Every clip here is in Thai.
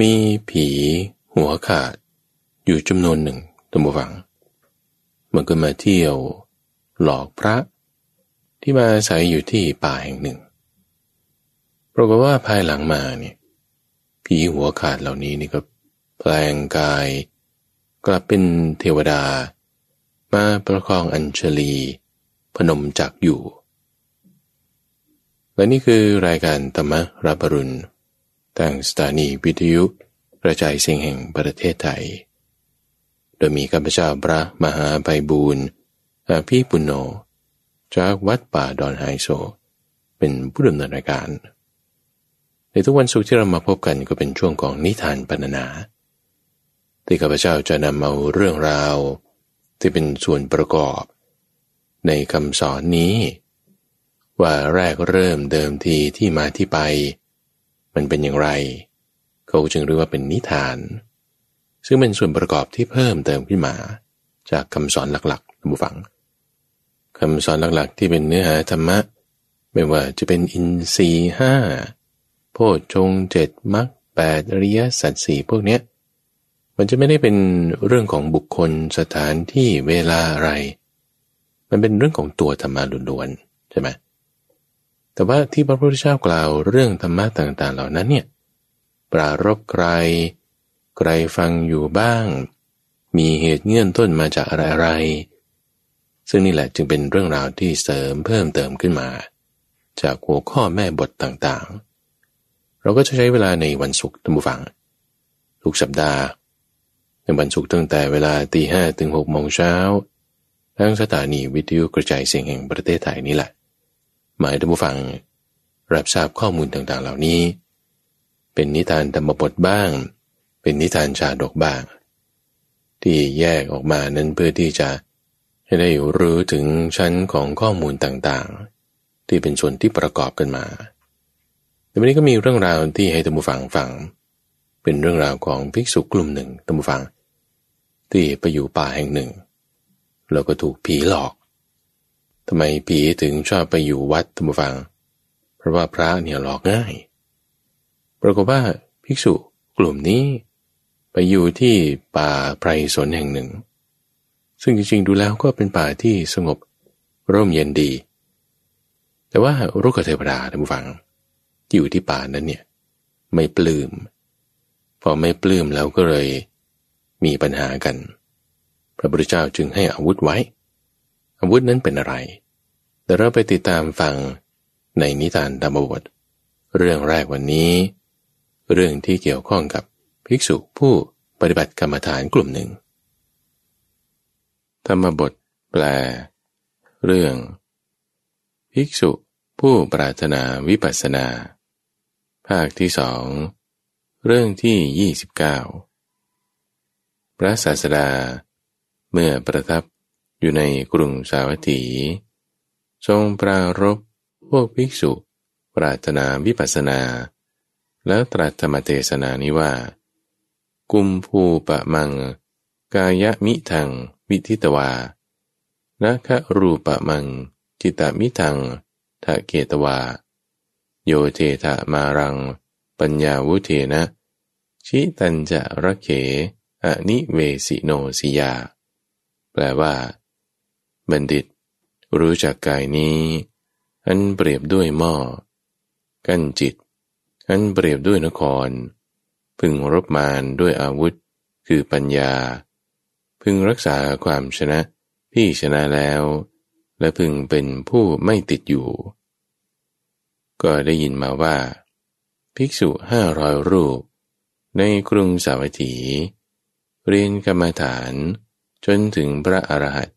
มีผีหัวขาด อยู่จำนวนหนึ่งตัมบูฟัง มันก็มาเที่ยว หลอกพระ ที่มาอาศัยอยู่ที่ป่าแห่งหนึ่งปรากฏว่าภายหลังมาเนี่ยผีหัวขาดเหล่านี้นี่ก็แปลงกาย กลับเป็นเทวดา มาประคองอัญชลี พนมจักอยู่ และนี่คือรายการธรรมรับรุณ ทางสถานีวิทยุกระจายเสียงแห่งประเทศไทย โดยมีข้าพเจ้าพระมหาไพบูรณ์อาภีปุณโญจากวัดป่าดอนไฮโซ เป็นผู้ดำเนินรายการ ในทุกวันศุกร์ที่เรามาพบกันก็เป็นช่วงของนิทานปรรนา ที่ข้าพเจ้าจะนำเอาเรื่องราว ที่เป็นส่วนประกอบ ในคำสอนนี้ ว่าแรกเริ่มเดิมทีที่มาที่ไป มันเป็นอย่างไร เขาจึงเรียกว่าเป็นนิทาน ซึ่งเป็นส่วนประกอบที่เพิ่มเติมขึ้นมา จากคำสอนหลักๆท่านผู้ฟังคำสอนหลักๆ ที่เป็นเนื้อหาธรรมะ ไม่ว่าจะเป็นอินทรีห้าโพชฌงเจ็ดมรรคแปดอริยสัจสี่พวกเนี้ยมันจะไม่ได้เป็นเรื่องของบุคคลสถานที่เวลาอะไร มันเป็นเรื่องของตัวธรรมะล้วนๆใช่ไหม แต่ว่าที่พระพุทธเจ้ากล่าวเรื่องธรรมะต่างๆ เหล่านั้นเนี่ยปรารบใคร ใครฟังอยู่บ้าง มีเหตุเงื่อนต้นมาจากอะไรอะไรซึ่งนี่แหละจึงเป็นเรื่องราวที่เสริมเพิ่มเติมขึ้นมา จากหัวข้อแม่บทต่างๆ เราก็จะใช้เวลาในวันศุกร์ตั้งฟัง ทุกสัปดาห์ ในวันศุกร์ตั้งแต่เวลาตีห้ถึงหกโมงเช้าทั้งสถานีวิทยุกระจายเสียงแห่งประเทศไทยนี่แหละ หมายถึงผู้ฟัง รับทราบข้อมูลต่างๆ เหล่านี้ เป็นนิทานธรรมบทบ้าง เป็นนิทานชาดกบ้าง ที่แยกออกมานั้นเพื่อที่จะให้ได้รู้ถึงชั้นของข้อมูลต่างๆ ที่เป็นส่วนที่ประกอบกันมาแต่วันนี้ก็มีเรื่องราวที่ให้ตัมบูฟังฟัง เป็นเรื่องราวของภิกษุกลุ่มหนึ่งตัมบูฟัง ที่ไปอยู่ป่าแห่งหนึ่ง แล้วก็ถูกผีหลอก ทำไมผีถึงชอบไปอยู่วัดตัมบูฟัง เพราะว่าพระเนี่ยหลอกง่าย ปรากฏว่าภิกษุกลุ่มนี้ไปอยู่ที่ป่าไพรสนแห่งหนึ่ง ซึ่งจริงๆดูแล้วก็เป็นป่าที่สงบร่มเย็นดี แต่ว่ารุกขเทวดาท่านผู้ฟัง อยู่ที่ป่านั้นเนี่ยไม่ปลืม้ม พอไม่ปลื้มแล้วก็เลยมีปัญหากัน พระพุทธเจ้าจึงให้อาวุธไว้ อาวุธนั้นเป็นอะไร แต่เราไปติดตามฟังในนิทานธรรมบท เรื่องแรกวันนี้ เรื่องที่เกี่ยวข้องกับภิกษุผู้ปฏิบัติกรรมฐานกลุ่มหนึ่ง ธรรมบทแปล เรื่อง ภิกษุผู้ปรารถนาวิปัสสนา ภาคที่สอง เรื่องที่ยี่สิบเก้าพระศาสดา เมื่อประทับ อยู่ในกรุงสาวัตถี ทรงปรารบพวกภิกษุปรารถนาวิปัสสนา แล้วตรัสธรรมเทศนานี้ว่า กุมภูปะมัง กายมิทัง วิทิตวานะคะรูปะมัง จิตมิทังทะเกตวา โยเทธะมารัง ปัญญาวุเทนะ ชิตันจะระเขอนิเวสิโนสิยา แปลว่า บัณฑิต รู้จักกายนี้ อันเปรียบด้วยหม้อ กั้นจิต อันเปรียบด้วยนคร พึงรบมารด้วยอาวุธ คือปัญญา พึงรักษาความชนะที่ชนะแล้ว และพึงเป็นผู้ไม่ติดอยู่ ก็ได้ยินมาว่า ภิกษุห้าร้อยรูป ในกรุงสาวัตถี เรียนกรรมฐานจนถึงพระอรหันต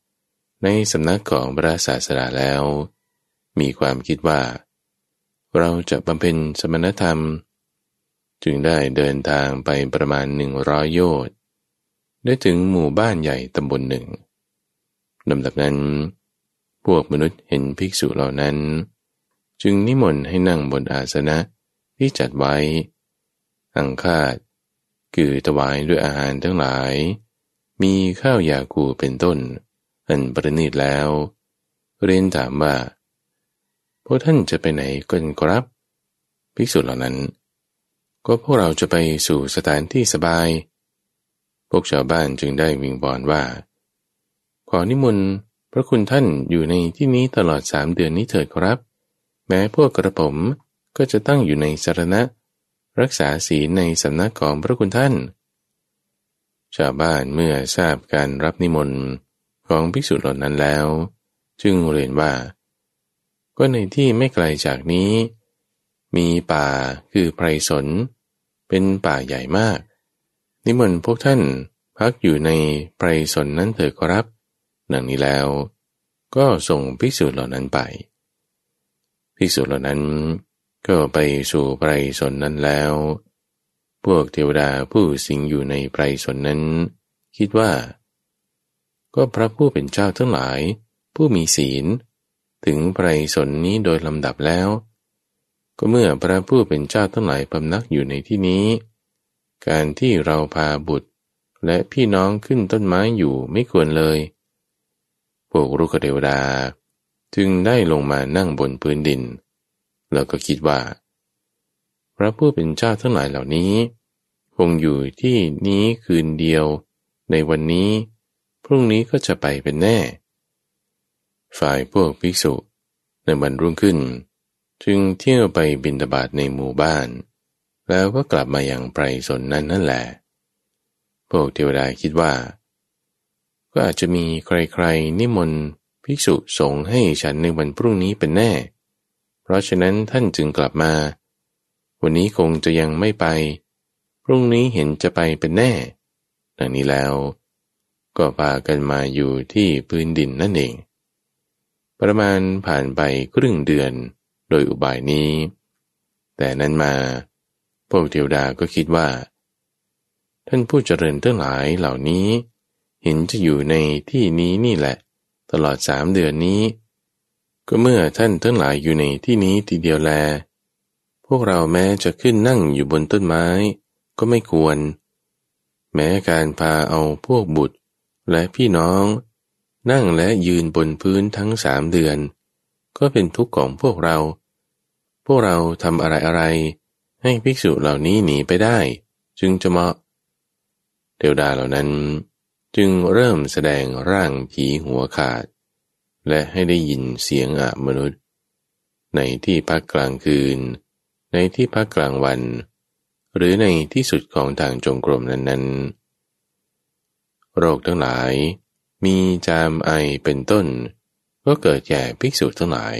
ในสำนักของพระศาสดาแล้ว มีความคิดว่า เราจะบำเพ็ญสมณธรรม จึงได้เดินทางไปประมาณหนึ่งร้อยโยชน์ได้ถึงหมู่บ้านใหญ่ตำบลหนึ่งลำดับนั้น พวกมนุษย์เห็นภิกษุเหล่านั้น จึงนิมนต์ให้นั่งบนอาสนะที่จัดไว้ อังคาดคือถวายด้วยอาหารทั้งหลาย มีข้าวยาคูเป็นต้น อันประณีตแล้ว เรียนถามว่าพวกท่านจะไปไหนกันครับ ภิกษุเหล่านั้น ก็พวกเราจะไปสู่สถานที่สบาย พวกชาวบ้านจึงได้วิงบอนว่า ขอนิมนต์พระคุณท่านอยู่ในที่นี้ตลอดสามเดือนนี้เถิดครับ แม้พวกกระผมก็จะตั้งอยู่ในสารณะ รักษาศีลในสำนักของพระคุณท่าน ชาวบ้านเมื่อทราบการรับนิมนต์ ของภิกษุเหล่านั้นแล้ว จึงเรียนว่า ก็ในที่ไม่ไกลจากนี้ มีป่าคือไพรสน เป็นป่าใหญ่มาก นิมนต์พวกท่านพักอยู่ในไพรสนนั้นเถิดครับดังนี้แล้ว ก็ส่งภิกษุเหล่านั้นไปภิกษุเหล่านั้น ก็ไปสู่ไพรสนนั้นแล้ว พวกเทวดาผู้สิงอยู่ในไพรสนนั้น คิดว่า ก็พระผู้เป็นเจ้าทั้งหลาย ผู้มีศีล ถึงไพรสนนี้โดยลำดับแล้ว ก็เมื่อพระผู้เป็นเจ้าทั้งหลายพำนักอยู่ในที่นี้ การที่เราพาบุตรและพี่น้องขึ้นต้นไม้อยู่ไม่ควรเลย พวกรุกเทวดา จึงได้ลงมานั่งบนพื้นดิน แล้วก็คิดว่า พระผู้เป็นเจ้าทั้งหลายเหล่านี้ คงอยู่ที่นี้คืนเดียวในวันนี้ พรุ่งนี้ก็จะไปเป็นแน่ ฝ่ายพวกภิกษุในวันรุ่งขึ้น จึงเที่ยวไปบินตบาตในหมู่บ้าน แล้วก็กลับมาอย่างไพรสนนั้นนั่นแหละ พวกเทวดาคิดว่า ก็อาจจะมีใครๆ นิมนต์ภิกษุสงฆ์ให้ฉันในวันพรุ่งนี้เป็นแน่ เพราะฉะนั้นท่านจึงกลับมา วันนี้คงจะยังไม่ไป พรุ่งนี้เห็นจะไปเป็นแน่ ดังนี้แล้ว ก็พากันมาอยู่ที่พื้นดินนั่นเอง ประมาณผ่านไปครึ่งเดือนโดยอุบายนี้ แต่นั้นมา พวกเทวดาก็คิดว่า ท่านผู้เจริญทั้งหลายเหล่านี้ เห็นจะอยู่ในที่นี้นี่แหละ ตลอดสามเดือนนี้ ก็เมื่อท่านทั้งหลายอยู่ในที่นี้ทีเดียวแล พวกเราแม้จะขึ้นนั่งอยู่บนต้นไม้ ก็ไม่ควร แม้การพาเอาพวกบุตร และพี่น้อง นั่งและยืนบนพื้นทั้งสามเดือน ก็เป็นทุกข์ของพวกเรา พวกเราทำอะไรอะไร ให้ภิกษุเหล่านี้หนีไปได้ จึงจะเหมาะเทวดาเหล่านั้น จึงเริ่มแสดงร่างผีหัวขาด และให้ได้ยินเสียงอะมนุษย์ ในที่พักกลางคืน ในที่พักกลางวัน หรือในที่สุดของทางจงกรมนั้นๆ โรคทั้งหลาย มีจามไอเป็นต้น ก็เกิดแก่ภิกษุทั้งหลาย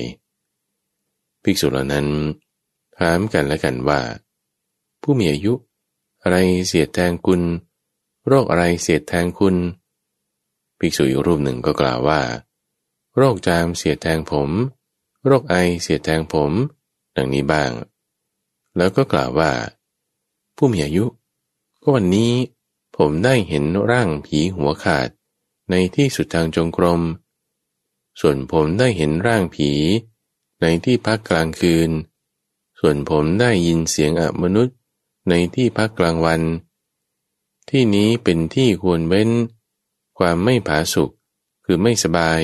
ภิกษุเหล่านั้น ถามกันและกันว่า ผู้มีอายุ อะไรเสียดแทงคุณ โรคอะไรเสียดแทงคุณ ภิกษุอีกรูปหนึ่งก็กล่าวว่า โรคจามเสียดแทงผม โรคไอเสียดแทงผม ดังนี้บ้าง แล้วก็กล่าวว่า ผู้มีอายุก็วันนี้ ผมได้เห็นร่างผีหัวขาดในที่สุดทางจงกรม ส่วนผมได้เห็นร่างผีในที่พักกลางคืน ส่วนผมได้ยินเสียงอมนุษย์ในที่พักกลางวัน ที่นี้เป็นที่ควรเว้น ความไม่ผาสุกคือไม่สบาย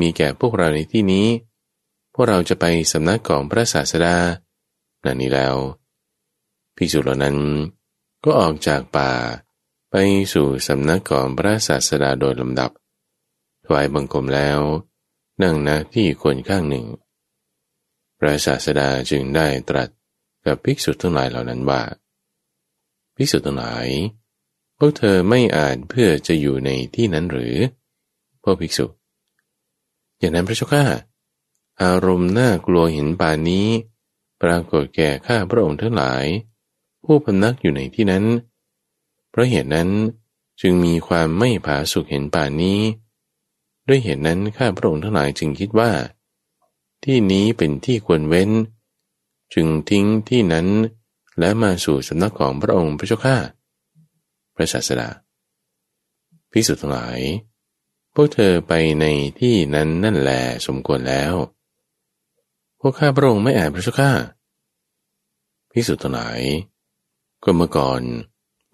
มีแก่พวกเราในที่นี้ พวกเราจะไปสำนักของพระศาสดานั่นนี้แล้วภิกษุเหล่านั้นก็ออกจากป่า ไปสู่สำนักของพระศาสดาโดยลำดับถวายบังคมแล้ว นั่งนาที่คนข้างหนึ่ง พระศาสดาจึงได้ตรัสกับภิกษุทั้งหลายเหล่านั้นว่าภิกษุทั้งหลาย พวกเธอไม่อาจเพื่อจะอยู่ในที่นั้นหรือ พวกภิกษุ อย่างนั้นพระเจ้าข้าอารมณ์น่ากลัวเห็นป่านนี้ ปรากฏแก่ข้าพระองค์ทั้งหลาย ผู้พำนักอยู่ในที่นั้น เพราะเหตุนั้นจึงมีความไม่ผาสุกเห็นป่านนี้ ด้วยเหตุนั้นข้าพระองค์ทั้งหลายจึงคิดว่า ที่นี้เป็นที่ควรเว้น จึงทิ้งที่นั้นและมาสู่สำนักของพระองค์พระเจ้าข้าพระศาสดาพิสุทธิ์ทั้งหลาย พวกเธอไปในที่นั้นนั่นแหละสมควรแล้ว พวกข้าพระองค์ไม่แอบพระเจ้าข้าพิสุทธิ์หลายก็เมื่อก่อน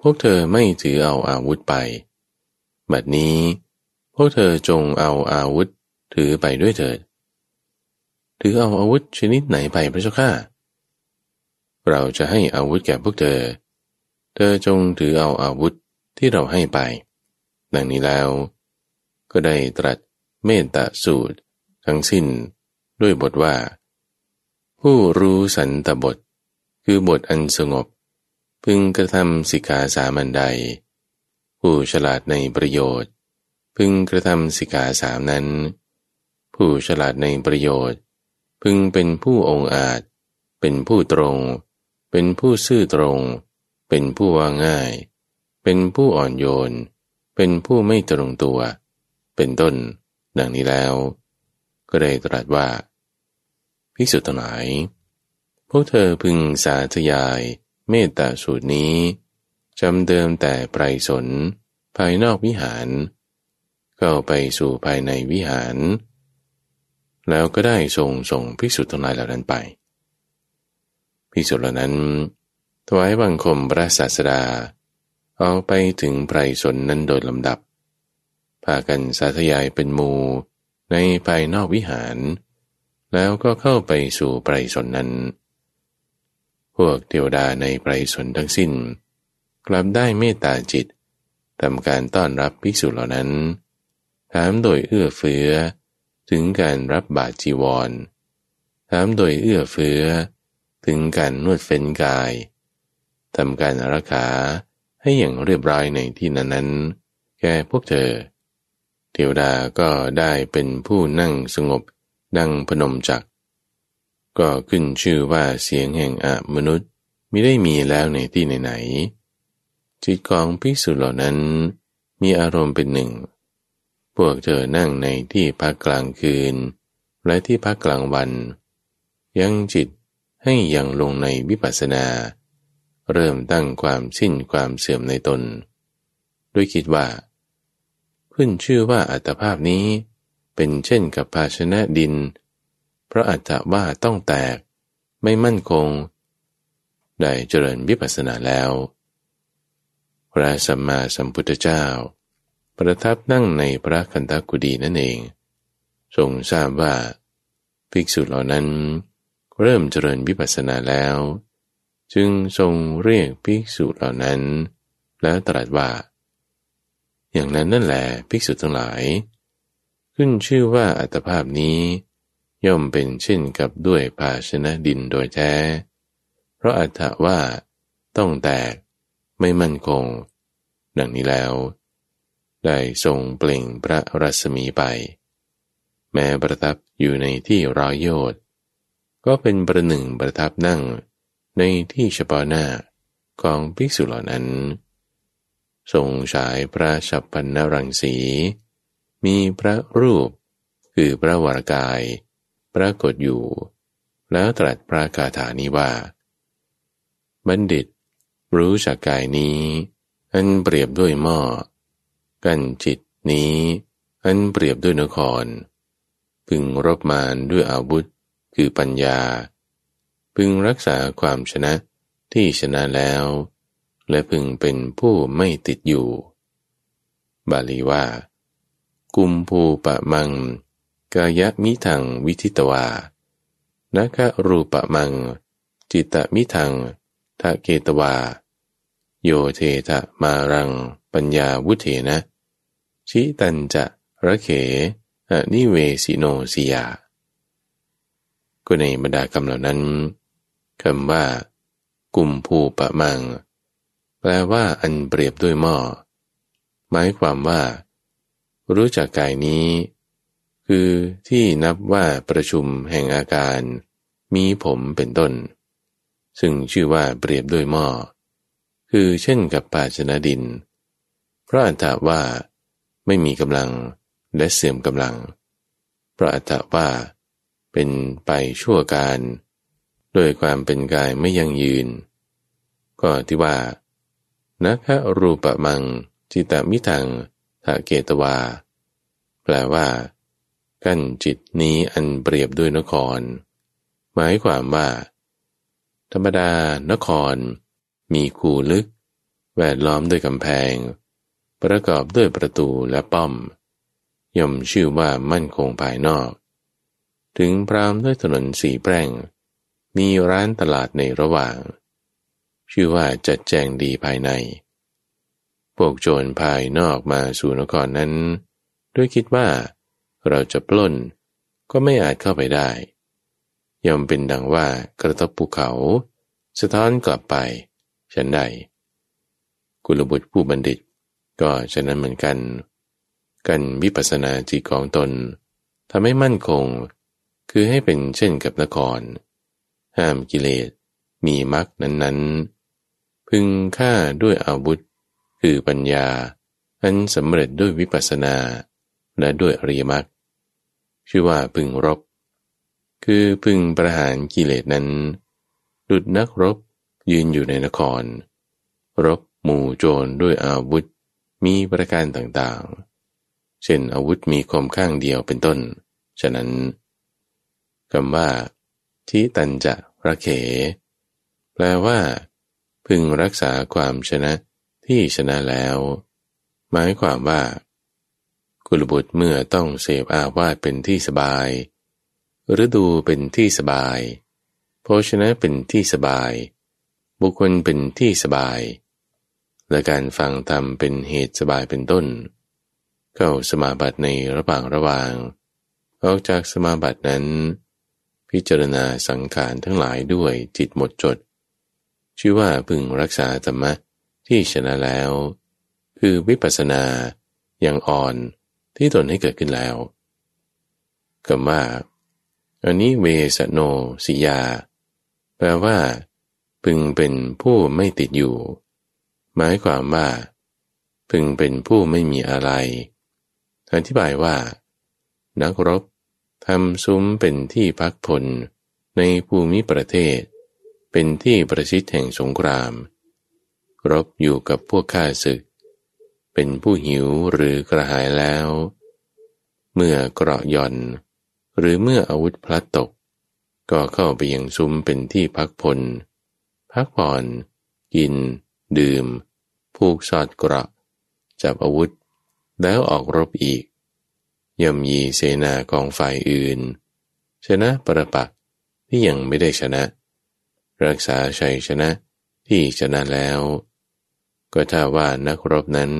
พวกเธอไม่ถือเอาอาวุธไป บัดนี้ พวกเธอจงเอาอาวุธถือไปด้วยเถิด ถือเอาอาวุธชนิดไหนไปพระเจ้าข้า เราจะให้อาวุธแก่พวกเธอ เธอจงถือเอาอาวุธที่เราให้ไป ดังนี้แล้ว ก็ได้ตรัสเมตตาสูตร ทั้งสิ้นด้วยบทว่า ผู้รู้สันตบท คือบทอันสงบ พึงกระทำสิกขาสามัญใด ผู้ฉลาดในประโยชน์ พึงกระทำสิกขาสามนั้น ผู้ฉลาดในประโยชน์ พึงเป็นผู้องอาจ เป็นผู้ตรง เป็นผู้ซื่อตรง เป็นผู้ว่าง่าย เป็นผู้อ่อนโยน เป็นผู้ไม่ตรงตัว เป็นต้น ดังนี้แล้ว ก็ได้ตรัสว่า ภิกษุทั้งหลายพวกเธอพึงสาธยาย เมตตาสูตรนี้จำเดิมแต่ไพรสน ภายนอกวิหาร เข้าไปสู่ภายในวิหาร แล้วก็ได้ส่งส่งภิกษุทั้งหลายเหล่านั้นไปภิกษุเหล่านั้น ถวายบังคมพระศาสดา เอาไปถึงไพรสนนั้นโดยลำดับพากันสาธยายเป็นมูในภายนอกวิหาร แล้วก็เข้าไปสู่ไพรสนนั้น พวกเทวดาในไพรสนทั้งสิ้น กลับได้เมตตาจิตทำการต้อนรับภิกษุเหล่านั้น ถามโดยเอื้อเฟื้อ ถึงการรับบาตรจีวร ถามโดยเอื้อเฟื้อ ถึงการนวดเฟ้นกายทำการรักษาให้อย่างเรียบร้อยในที่นั้นๆแก่พวกเธอ เทวดาก็ได้เป็นผู้นั่งสงบดังพนมจัก ก็ขึ้นชื่อว่าเสียงแห่งอมนุษย์ไมิได้มีแล้วในที่ไหนๆจิตของภิกษุเหล่านั้น มีอารมณ์เป็นหนึ่ง พวกเธอนั่งในที่พักกลางคืน และที่พักกลางวัน ยังจิตให้ยังลงในวิปัสสนา เริ่มตั้งความสิ้นความเสื่อมในตน ด้วยคิดว่า ขึ้นชื่อว่าอัตภาพนี้เป็นเช่นกับภาชนะดิน เพราะอาจจะว่าต้องแตก ไม่มั่นคง ได้เจริญวิปัสสนาแล้ว พระสัมมาสัมพุทธเจ้า ประทับนั่งในพระคันธกุฎีนั่นเอง ทรงทราบว่า ภิกษุเหล่านั้น เริ่มเจริญวิปัสสนาแล้ว จึงทรงเรียกภิกษุเหล่านั้น แล้วตรัสว่า อย่างนั้นนั่นแหละภิกษุทั้งหลาย ขึ้นชื่อว่าอัตภาพนี้ ย่อมเป็นเช่นกับด้วยภาชนะดินโดยแท้ เพราะอัตถว่า ต้องแตกไม่มั่นคง ดังนี้แล้ว ได้ทรงเปล่งพระรัศมีไป แม้ประทับอยู่ในที่ร้อยโยน์ก็เป็นประหนึ่งประทับนั่งในที่เฉพาะหน้าของภิกษุเหล่านั้น ทรงฉายพระฉับพันนรังสี มีพระรูปคือพระวรากาย รากฏอยู่ แล้วตรัสพระคาถานี้ว่า บัณฑิต รู้จักกายนี้ อันเปรียบด้วยหม้อ กันจิตนี้ อันเปรียบด้วยนคร พึงรบมารด้วยอาวุธคือปัญญา พึงรักษาความชนะที่ชนะแล้ว และพึงเป็นผู้ไม่ติดอยู่ บาลีว่า กุมภูปะมัง กายมิทังวิทิตวานักรูปะมัง จิตมิทังทะเกตวา โยเททะมารัง ปัญญาวุเทนะ ชิตันจะระเขอนิเวสิโนสิยา ก็ในบรรดาคำเหล่านั้นคำว่า กุมภูปะมัง แปลว่าอันเปรียบด้วยหม้อหมายความว่า รู้จักกายนี้ คือที่นับว่าประชุมแห่งอาการ มีผมเป็นต้น ซึ่งชื่อว่าเปรียบด้วยหม้อ คือเช่นกับภาชนะดิน เพราะอัตถว่าไม่มีกำลังและเสื่อมกำลัง เพราะอัตถว่า เป็นไปชั่วการโดยความเป็นกายไม่ยั่งยืน ก็ที่ว่านักรูปมังจิตมิทังทะเกตวา แปลว่า กั้นจิตนี้อันเปรียบด้วยนคร หมายความว่า ธรรมดานคร มีคูลึก แวดล้อมด้วยกำแพง ประกอบด้วยประตูและป้อม ย่อมชื่อว่ามั่นคงภายนอก ถึงพรามด้วยถนนสีแปร่ง มีร้านตลาดในระหว่าง ชื่อว่าจัดแจงดีภายใน พวกโจรภายนอกมาสู่นครนั้น ด้วยคิดว่า เราจะปล้น ก็ไม่อาจเข้าไปได้ ย่อมเป็นดังว่ากระทบภูเขา สะท้อนกลับไป ฉันใดกุลบุตรผู้บัณฑิต ก็ฉะนั้นเหมือนกัน กันวิปัสนาจิตของตนทำให้มั่นคง คือให้เป็นเช่นกับนคร ห้ามกิเลส มีมรรคนั้นๆ พึงฆ่าด้วยอาวุธ คือปัญญา อันสำเร็จด้วยวิปัสนาและด้วยอริยมรรค ชื่อว่าพึงรบ คือพึงประหารกิเลสนั้น ดุดนักรบยืนอยู่ในนคร รบหมู่โจรด้วยอาวุธมีประการต่างๆ เช่นอาวุธมีคมข้างเดียวเป็นต้น ฉะนั้นคำว่าที่ตันจะระเข แปลว่า พึงรักษาความชนะที่ชนะแล้ว หมายความว่า กุลบุตรเมื่อต้องเสพอาวาสเป็นที่สบายฤดูเป็นที่สบาย โภชนะเป็นที่สบาย บุคคลเป็นที่สบาย และการฟังธรรมเป็นเหตุสบายเป็นต้น เข้าสมาบัติในระหว่างระหว่าง ออกจากสมาบัตินั้น พิจารณาสังขารทั้งหลายด้วยจิตหมดจด ชื่อว่าพึงรักษาธรรมะที่ชนะแล้ว คือวิปัสสนาอย่างอ่อน ที่ตนให้เกิดขึ้นแล้วคำว่าอันนี้เวสโนสิยา แปลว่า พึงเป็นผู้ไม่ติดอยู่ หมายความว่า พึงเป็นผู้ไม่มีอะไร อธิบายว่า นักรบทำซุ้มเป็นที่พักพลในภูมิประเทศ เป็นที่ประชิดแห่งสงคราม รบอยู่กับพวกข้าศึก เป็นผู้หิวหรือกระหายแล้ว เมื่อเกราะย่อน หรือเมื่ออาวุธพลัดตก ก็เข้าไปยังซุ้มเป็นที่พักพล พักผ่อน กิน ดื่ม ผูกสอดเกราะ จับอาวุธ แล้วออกรบอีก ย่ำยีเสนาของฝ่ายอื่น ชนะประปักที่ยังไม่ได้ชนะ รักษาชัยชนะที่ชนะแล้ว ก็ถ้าว่านักรบนั้น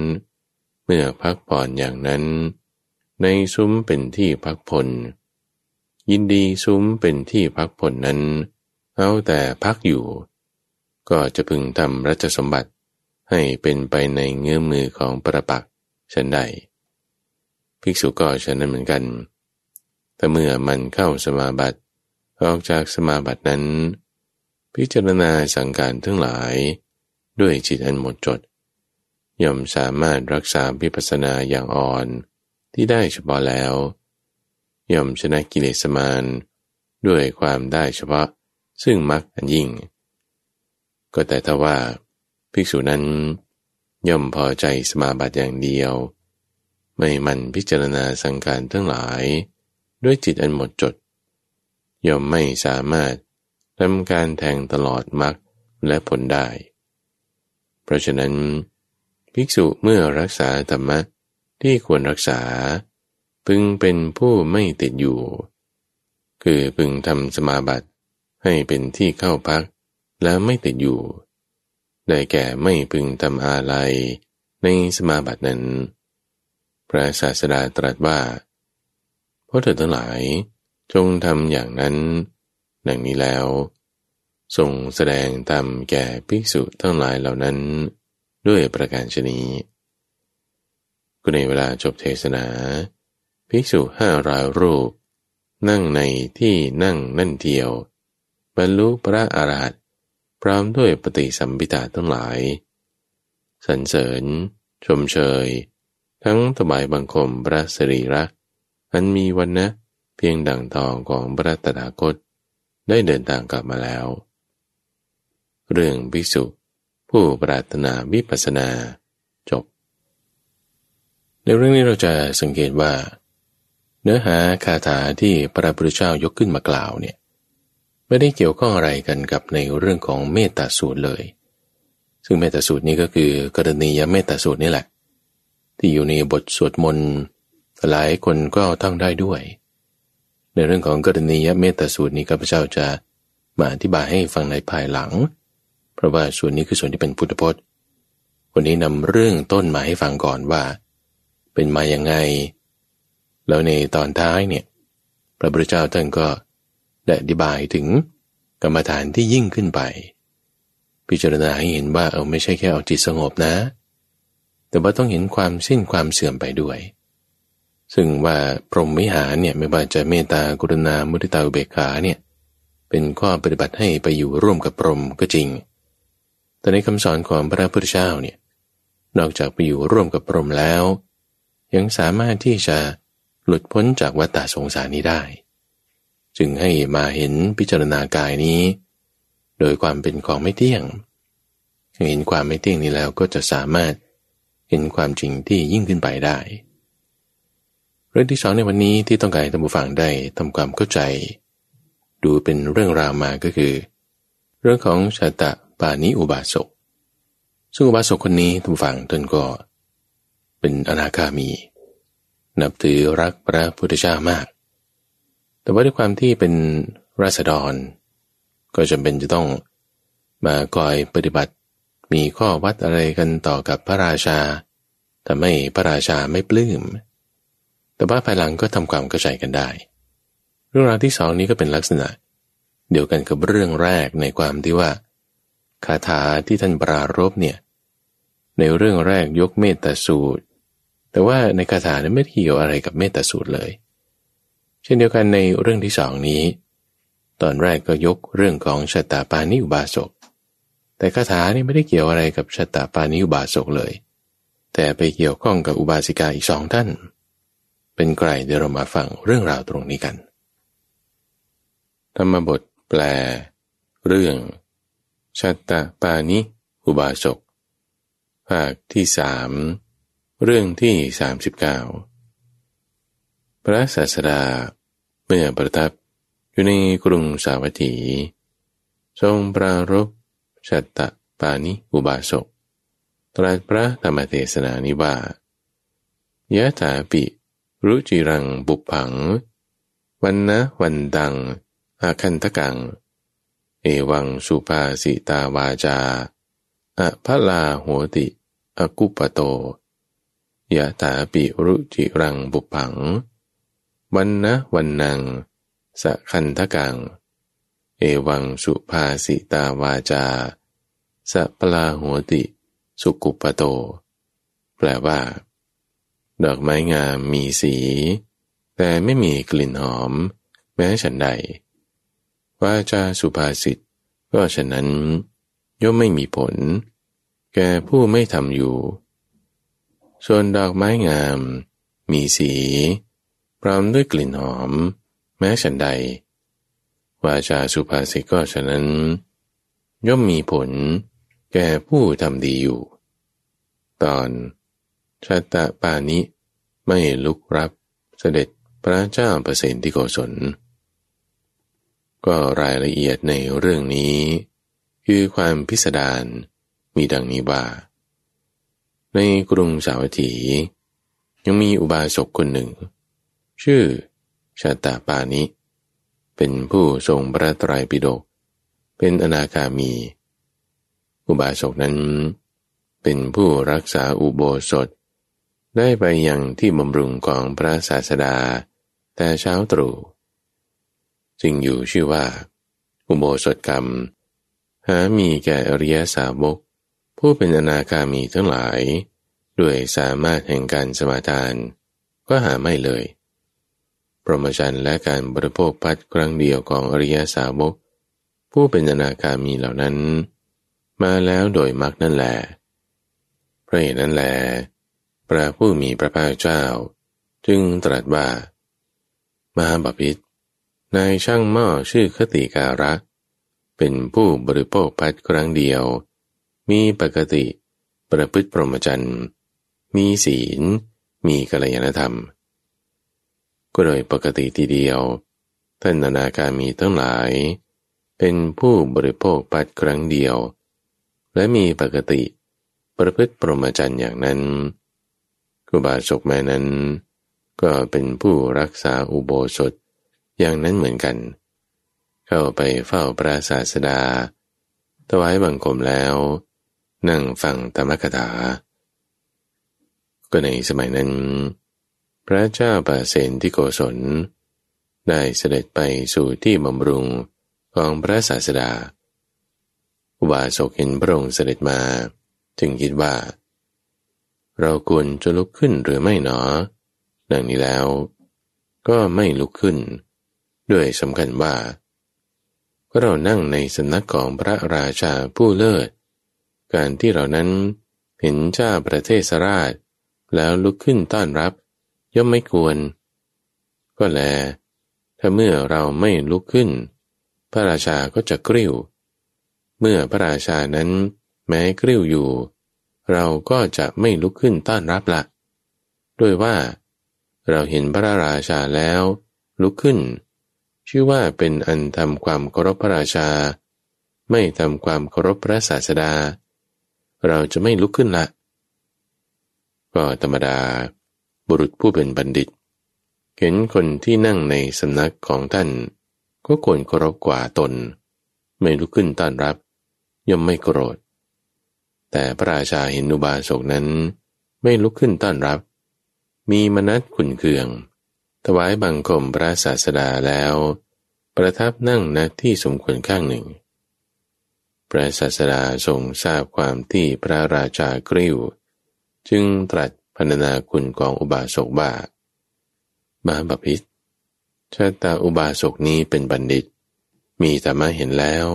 เมื่อพักผ่อนอย่างนั้น ในซุ้มเป็นที่พักผ่อนยินดีซุ้มเป็นที่พักผ่อนนั้น เอาแต่พักอยู่ ก็จะพึงทำรัชสมบัติให้เป็นไปในเงื้อมือของประปักฉันใด ภิกษุก็ฉันนั้นเหมือนกัน แต่เมื่อมันเข้าสมาบัติออกจากสมาบัตินั้น พิจารณาสังการทั้งหลาย ด้วยจิตอันหมดจด ย่อมสามารถรักษาวิปัสสนาอย่างอ่อนที่ได้เฉพาะแล้ว ย่อมชนะกิเลสมานด้วยความได้เฉพาะซึ่งมักอันยิ่ง ก็แต่ถ้าว่า ภิกษุนั้น ย่อมพอใจสมาบัติอย่างเดียว ไม่มันพิจารณาสังการทั้งหลาย ด้วยจิตอันหมดจด ย่อมไม่สามารถทำการแทงตลอดมรรคและผลได้ เพราะฉะนั้น ภิกษุเมื่อรักษาธรรมะที่ควรรักษา พึงเป็นผู้ไม่ติดอยู่ คือพึงทำสมาบัติให้เป็นที่เข้าพักแล้วไม่ติดอยู่ ได้แก่ไม่พึงทำอะไรในสมาบัตินั้น พระศาสดาตรัสว่าเพราะเธอทั้งหลายจงทำอย่างนั้น ดังนี้แล้วทรงแสดงตามแก่ภิกษุทั้งหลายเหล่านั้น ด้วยประการชนีก็ในเวลาจบเทศนาภิกษุห้ารายรูป นั่งในที่นั่งนั่นเทียว บรรลุพระอรหันต์พร้อมด้วยปฏิสัมพิทาทั้งหลายสรรเสริญ ชมเชย ทั้งถวายบังคมพระสรีระอันมีวันนะเพียงดั่งทองของพระตถาคตได้เดินทางกลับมาแล้ว เรื่องภิกษุ ผู้ปรารถนาวิปัสนาจบ ในเรื่องนี้เราจะสังเกตว่า เนื้อหาคาถาที่พระพุทธเจ้ายกขึ้นมากล่าวเนี่ยไม่ได้เกี่ยวข้องอะไรกันกับในเรื่องของเมตตาสูตรเลย ซึ่งเมตตาสูตรนี้ก็คือกรณียเมตตาสูตรนี่แหละ ที่อยู่ในบทสวดมนต์หลายคนก็ท่องได้ด้วย ในเรื่องของกรณียเมตตาสูตรนี้ข้าพเจ้าจะมาอธิบายให้ฟังในภายหลัง เพราะว่าส่วนนี้คือส่วนที่เป็นพุทธพจน์ วันนี้นำเรื่องต้นมาให้ฟังก่อนว่า เป็นมาอย่างไง แล้วในตอนท้ายเนี่ยพระพุทธเจ้าท่านก็ได้อธิบายถึงกรรมฐานที่ยิ่งขึ้นไป พิจารณาให้เห็นว่าเอาไม่ใช่แค่เอาจิตสงบนะ แต่ว่าต้องเห็นความสิ้นความเสื่อมไปด้วย ซึ่งว่าพรหมวิหารเนี่ยไม่ว่าจะเมตตากรุณามุทิตาอุเบกขาเนี่ยเป็นข้อปฏิบัติให้ไปอยู่ร่วมกับพรหมก็จริง แต่ในคำสอนของพระพุทธเจ้าเนี่ยนอกจากไปอยู่ร่วมกับพรหมแล้ว ยังสามารถที่จะหลุดพ้นจากวัฏฏะสงสารนี้ได้ จึงให้มาเห็นพิจารณากายนี้ โดยความเป็นของไม่เที่ยง เห็นความไม่เที่ยงนี้แล้วก็จะสามารถเห็นความจริงที่ยิ่งขึ้นไปได้ เรื่องที่สองในวันนี้ที่ต้องการให้ท่านผู้ฟังได้ทำความเข้าใจ ดูเป็นเรื่องราวมาก็คือ เรื่องของชาตะ ปานิอุบาสก ซึ่งอุบาสกคนนี้ทุกฝั่งตนก็ เป็นอนาคามี นับถือรักพระพุทธเจ้ามาก แต่ว่าด้วยความที่เป็นราษฎร ก็จำเป็นจะต้องมาคอยปฏิบัติ มีข้อวัดอะไรกันต่อกับพระราชาทำให้พระราชาไม่ปลื้ม แต่ว่าภายหลังก็ทำความเข้าใจกันได้ เรื่องราวที่สองนี้ก็เป็นลักษณะ เดียวกันกับเรื่องแรกในความที่ว่า คาถาที่ท่านปรารบเนี่ยในเรื่องแรกยกเมตตาสูตร แต่ว่าในคาถานั้นไม่เกี่ยวอะไรกับเมตตาสูตรเลย เช่นเดียวกันในเรื่องที่สองนี้ ตอนแรกก็ยกเรื่องของชะตาปานิอุบาสก แต่คาถานี่ไม่ได้เกี่ยวอะไรกับชะตาปานิอุบาสกเลย แต่ไปเกี่ยวข้องกับอุบาสิกาอีกสองท่าน เป็นไกลเดี๋ยวเรามาฟังเรื่องราวตรงนี้กัน ธรรมบทแปล เรื่อง ชัตตปานิอุบาสกภาคที่สามเรื่องที่สามสิบเก้าพระศาสดาเมื่อประทับอยู่ในกรุงสาวัตถี ทรงปรารบชัตตปานิอุบาสกตรัสพระธรรมเทศนานิว่ายะถาปิ รุจิรังบุปผัง วันนะวันดัง อาคันทกัง เอวังสุภาสิตาวาจาอะพะลาหัวติอกุปโตยะตาปิรุจิรังบุปัง วันนะวันนัง สะคันทกัง เอวังสุภาสิตาวาจา สะพลาหัวติ สุกุปโต แปลว่า ดอกไม้งามมีสี แต่ไม่มีกลิ่นหอม แม้ฉันใด วาจาสุภาษิตก็ฉะนั้น ย่อมไม่มีผล แก่ผู้ไม่ทำอยู่ ส่วนดอกไม้งาม มีสีพร้อมด้วยกลิ่นหอม แม้ฉันใด วาจาสุภาษิตก็ฉะนั้น ย่อมมีผล แก่ผู้ทำดีอยู่ ตอนชาตะปานิไม่ลุกรับเสด็จพระเจ้าประสิทธิโกศล ก็รายละเอียดในเรื่องนี้ คือความพิสดารมีดังนี้ว่า ในกรุงสาวัตถี ยังมีอุบาสกคนหนึ่ง ชื่อชาตาปานิ เป็นผู้ทรงพระตรปิฎกเป็นอนาคามี อุบาสกนั้น เป็นผู้รักษาอุโบสถ ได้ไปยังที่บำรุงของพระศาสดา แต่เช้าตรู่ จึงอยู่ชื่อว่า อุโบสถกรรม หามีแก่อริยสาวก ผู้เป็นอนาคามีทั้งหลาย ด้วยสามารถแห่งการสมาทาน ก็หาไม่เลยปรมจันและการบริโภคพัดครั้งเดียวของอริยสาวก ผู้เป็นอนาคามีเหล่านั้น มาแล้วโดยมักนั่นแหละพระเหตุนั้นแหละพระผู้มีพระภาคเจ้า จึงตรัสว่า มหาบพิษ นายช่างหม้อชื่อคติการะเป็นผู้บริโภคพัดครั้งเดียว มีปกติ ประพฤติปรมจันท์มีศีล มีกัลยาณธรรม ก็โดยปกติทีเดียว ท่านนาการมีทั้งหลาย เป็นผู้บริโภคพัดครั้งเดียว และมีปกติ ประพฤติปรมจันท์อย่างนั้นกุบาศกแม่นั้น ก็เป็นผู้รักษาอุโบสถ อย่างนั้นเหมือนกัน เข้าไปเฝ้าพระศาสดา ถวายบังคมแล้ว นั่งฟังธรรมกถา ก็ในสมัยนั้น พระเจ้าปเสนที่โกศล ได้เสด็จไปสู่ที่บำรุงของพระศาสดา อุบาสกเห็นพระองค์เสด็จมา จึงคิดว่า เราควรจะลุกขึ้นหรือไม่หนอ ดังนี้แล้ว ก็ไม่ลุกขึ้น ด้วยสำคัญว่า เรานั่งในสำนักของพระราชาผู้เลิศ การที่เรานั้นเห็นเจ้าประเทศสราช แล้วลุกขึ้นต้อนรับ ย่อมไม่ควร ก็แล ถ้าเมื่อเราไม่ลุกขึ้น พระราชาก็จะกริ้ว เมื่อพระราชานั้นแม้กริ้วอยู่ เราก็จะไม่ลุกขึ้นต้อนรับละด้วยว่า เราเห็นพระราชาแล้ว ลุกขึ้น ชื่อว่าเป็นอันทำความเคารพพระราชา ไม่ทำความเคารพพระศาสดา เราจะไม่ลุกขึ้นละ ก็ธรรมดา บุรุษผู้เป็นบัณฑิต เห็นคนที่นั่งในสำนักของท่าน ก็ควรเคารพกว่าตน ไม่ลุกขึ้นต้อนรับ ย่อมไม่โกรธ แต่พระราชาเห็นอุบาสกนั้น ไม่ลุกขึ้นต้อนรับ มีมนัสขุนเคือง ถวายบังคมพระศาสดาแล้ว ประทับนั่งณที่สมควรข้างหนึ่ง พระศาสดาทรงทราบความที่พระราชากริ้ว จึงตรัสพรรณนาคุณของอุบาสกว่ามาบพิษชาตาอุบาสกนี้เป็นบัณฑิต มีธรรมะเห็นแล้ว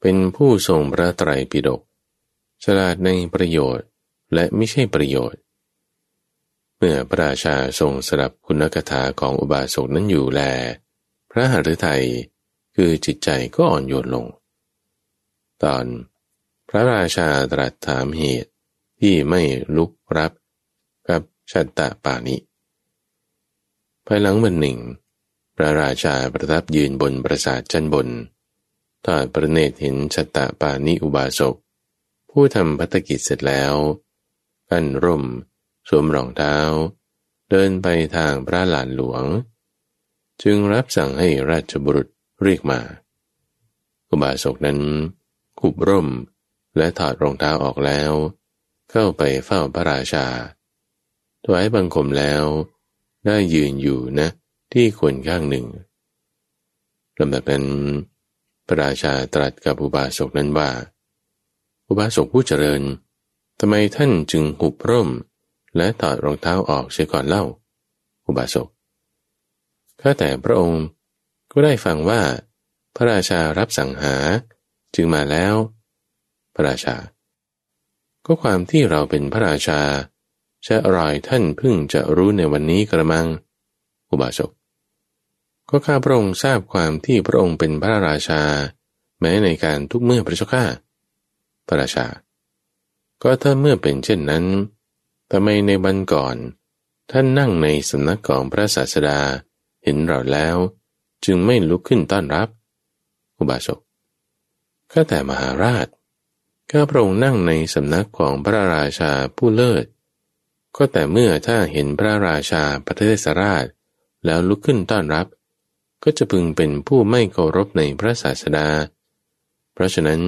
เป็นผู้ทรงพระไตรปิฎกฉลาดในประโยชน์และไม่ใช่ประโยชน์ เมื่อพระราชาทรงสดับคุณกถาของอุบาสกนั้นอยู่แล พระหฤทัยคือจิตใจก็อ่อนโยนลง ตอน พระราชาตรัสถามเหตุที่ไม่ลุกรับกับชัตตะปานิภายหลังวันหนึ่ง พระราชาประทับยืนบนปราสาทชั้นบนทอดประเนตรเห็นชัตตะปานิอุบาสกผู้ทำพัฒกิจเสร็จแล้ว อันร่ม สวมรองเท้า เดินไปทางพระลานหลวง จึงรับสั่งให้ราชบุรุษเรียกมา อุบาสกนั้นขุบร่มและถอดรองเท้าออกแล้ว เข้าไปเฝ้าพระราชาถวายบังคมแล้วได้ยืนอยู่นะ ที่ควรข้างหนึ่งลำดับนั้นพระราชาตรัสกับอุบาสกนั้นว่า อุบาสกผู้เจริญทำไมท่านจึงหุบร่ม และถอดรองเท้าออกเสียก่อนเล่า อุบาสกข้าแต่พระองค์ก็ได้ฟังว่า พระราชารับสั่งหาจึงมาแล้ว พระราชา ก็ความที่เราเป็นพระราชา จะอร่อยท่านพึ่งจะรู้ในวันนี้กระมัง อุบาสกก็ข้าพระองค์ทราบความที่พระองค์เป็นพระราชา แม้ในการทุกเมื่อพระเจ้าข้าพระราชา ก็ถ้าเมื่อเป็นเช่นนั้น ทำไมในวันก่อน ท่านนั่งในสำนักของพระศาสดาเห็นเราแล้ว จึงไม่ลุกขึ้นต้อนรับ อุบาสกข้าแต่มหาราชข้าพระองค์นั่งในสำนักของพระราชาผู้เลิศ ก็แต่เมื่อถ้าเห็นพระราชาประเทศราช แล้วลุกขึ้นต้อนรับ ก็จะพึงเป็นผู้ไม่เคารพในพระศาสดา เพราะฉะนั้น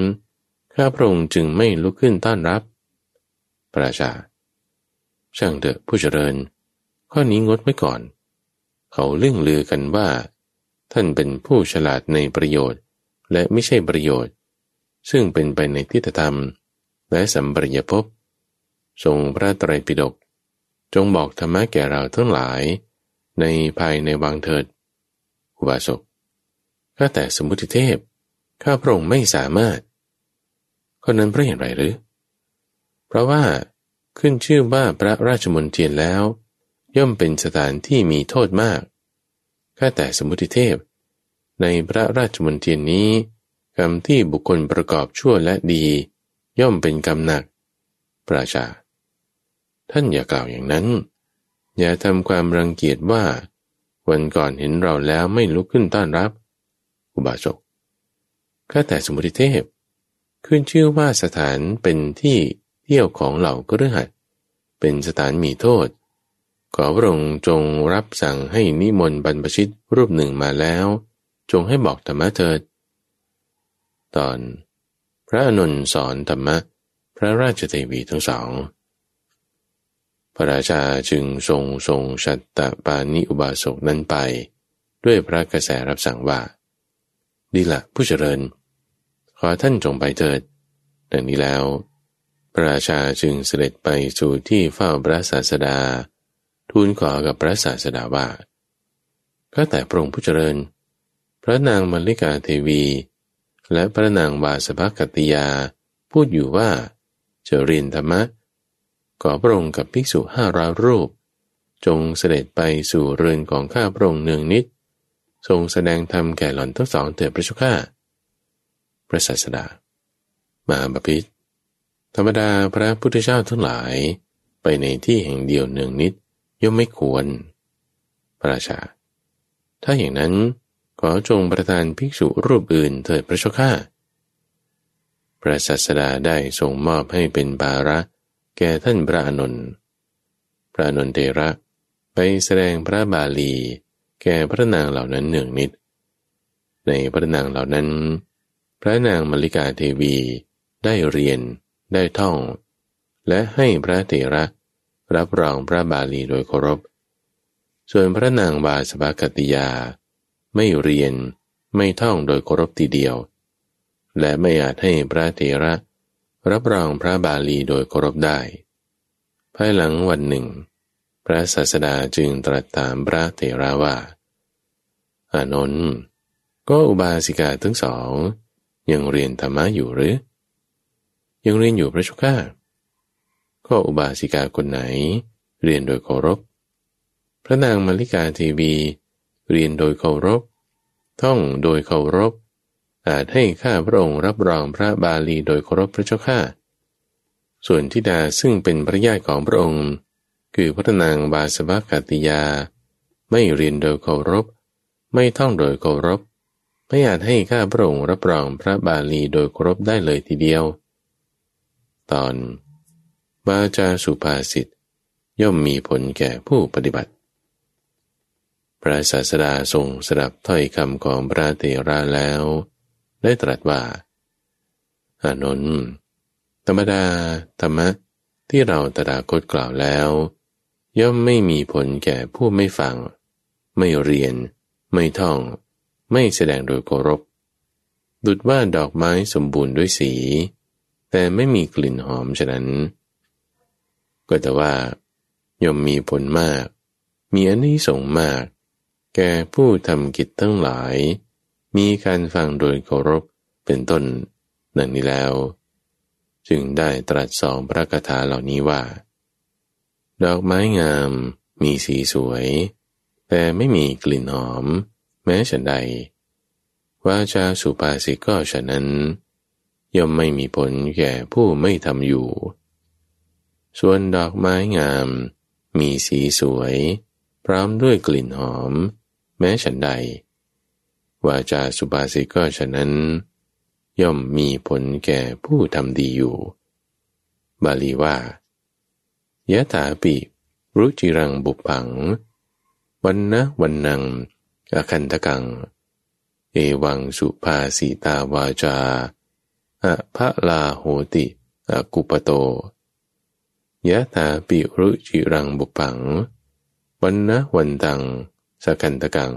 ข้าพระองค์จึงไม่ลุกขึ้นต้อนรับ พระราชา ช่างเถอะผู้เจริญ ข้อนี้งดไว้ก่อน เขาเรื่องลือกันว่า ท่านเป็นผู้ฉลาดในประโยชน์ และไม่ใช่ประโยชน์ ซึ่งเป็นไปในทิฏฐธรรม และสัมปริยภพทรงพระไตรปิฎกจงบอกธรรมะแก่เราทั้งหลาย ในภายในวังเถิดอุบาสกข้าแต่สมุติเทพ ข้าพระองค์ไม่สามารถคนนั้นเพราะเหตุไรหรือ เพราะว่า ขึ้นชื่อว่าพระราชมนเทียนแล้ว ย่อมเป็นสถานที่มีโทษมาก ข้าแต่สมุติเทพ ในพระราชมนเทียนนี้กรรมที่บุคคลประกอบชั่วและดี ย่อมเป็นกรรมหนักปราชา ท่านอย่ากล่าวอย่างนั้น อย่าทำความรังเกียจว่า วันก่อนเห็นเราแล้วไม่ลุกขึ้นต้อนรับ อุบาสกข้าแต่สมุติเทพ ขึ้นชื่อว่าสถานเป็นที่ เที่ยวของเหล่ากฤหัสเป็นสถานมีโทษ ขอพระองค์จงรับสั่งให้นิมนต์บรรพชิตรูปหนึ่งมาแล้ว จงให้บอกธรรมะเถิด ตอน พระอนุนสอนธรรมะ พระราชเทวีทั้งสอง พระราชาจึงทรงทรงชัตตปานิอุบาสกนั้นไป ด้วยพระกระแสรับสั่งว่า ดีละผู้เจริญ ขอท่านจงไปเถิดดังนี้แล้ว พระราชาจึงเสด็จไปสู่ที่เฝ้าพระศาสดา ทูลขอกับพระศาสดาว่าข้าแต่พระองค์ผู้เจริญ พระนางมลิกาเทวี และพระนางวาสภกัตติยา พูดอยู่ว่าจะเรียนธรรมะขอพระองค์กับภิกษุห้าร้อยรูป จงเสด็จไปสู่เรือนของข้าพระองค์เนืองนิด ทรงแสดงธรรมแก่หล่อนทั้งสองเถิดพระเจ้าข้าพระศาสดา มาบพิษ ธรรมดาพระพุทธเจ้าทั้งหลายไปในที่แห่งเดียวเนืองนิดย่อมไม่ควร พระราชา ถ้าอย่างนั้นขอจงประทานภิกษุรูปอื่นเถิดพระเจ้าข้าพระศาสดาได้ทรงมอบให้เป็นบาระแก่ท่านพระอนุนพระอนุนเทระไปแสดงพระบาลี แก่พระนางเหล่านั้นเนืองนิด ในพระนางเหล่านั้น พระนางมลิกาเทวีได้เรียน ได้ท่อง และให้พระเถระรับรองพระบาลีโดยเคารพ ส่วนพระนางวาสภกติยา ไม่เรียนไม่ท่องโดยเคารพทีเดียว และไม่อาจให้พระเถระ รับรองพระบาลีโดยเคารพได้ ภายหลังวันหนึ่ง พระศาสดาจึงตรัสถามพระเถระว่าอานนท์ก็อุบาสิกาทั้งสอง ยังเรียนธรรมะอยู่หรือ ยังเรียนอยู่พระชุก้าก็อุบาสิกาคนไหน เรียนโดยเคารพ พระนางมาริกาทีวี เรียนโดยเคารพ ท่องโดยเคารพ อาจให้ข้าพระองค์รับรองพระบาลีโดยเคารพพระเจ้าข้าส่วนทิดาซึ่งเป็นพระญาติของพระองค์ คือพระนางบาสบกติยา ไม่เรียนโดยเคารพ ไม่ท่องโดยเคารพ ไม่อาจให้ข้าพระองค์รับรองพระบาลีโดยเคารพได้เลยทีเดียว ตอนบาจาสุภาษิตย่อมมีผลแก่ผู้ปฏิบัติ พระศาสดาทรงสดับถ้อยคำของพระเตระแล้ว ได้ตรัสว่า อานนท์ธรรมดาธรรมะที่เราตถาคตกล่าวแล้ว ย่อมไม่มีผลแก่ผู้ไม่ฟัง ไม่เรียน ไม่ท่อง ไม่แสดงโดยเคารพดุดว่าดอกไม้สมบูรณ์ด้วยสี แต่ไม่มีกลิ่นหอมฉะนั้น ก็แต่ว่าย่อมมีผลมาก มีอันนี้ส่งมาก แก่ผู้ทำกิจทั้งหลาย มีการฟังโดยเคารพเป็นต้นดังนี้แล้ว จึงได้ตรัสสองพระคาถาเหล่านี้ว่า ดอกไม้งาม มีสีสวย แต่ไม่มีกลิ่นหอม แม้ฉันใด ว่าจาสุภาษิตก็ฉะนั้น ย่อมไม่มีผลแก่ผู้ไม่ทำอยู่ ส่วนดอกไม้งาม มีสีสวย พร้อมด้วยกลิ่นหอม แม้ฉันใด วาจาสุภาษิตก็ฉะนั้น ย่อมมีผลแก่ผู้ทำดีอยู่ บาลีว่ายะถาปิ รุจิรังบุปัง วันนะวันนัง อคันตกัง เอวังสุภาสีตาวาจา อะพะลาโหติอกุปโตยะถาปิรุจิรังบุปัง วันนะวันตัง สกันตกัง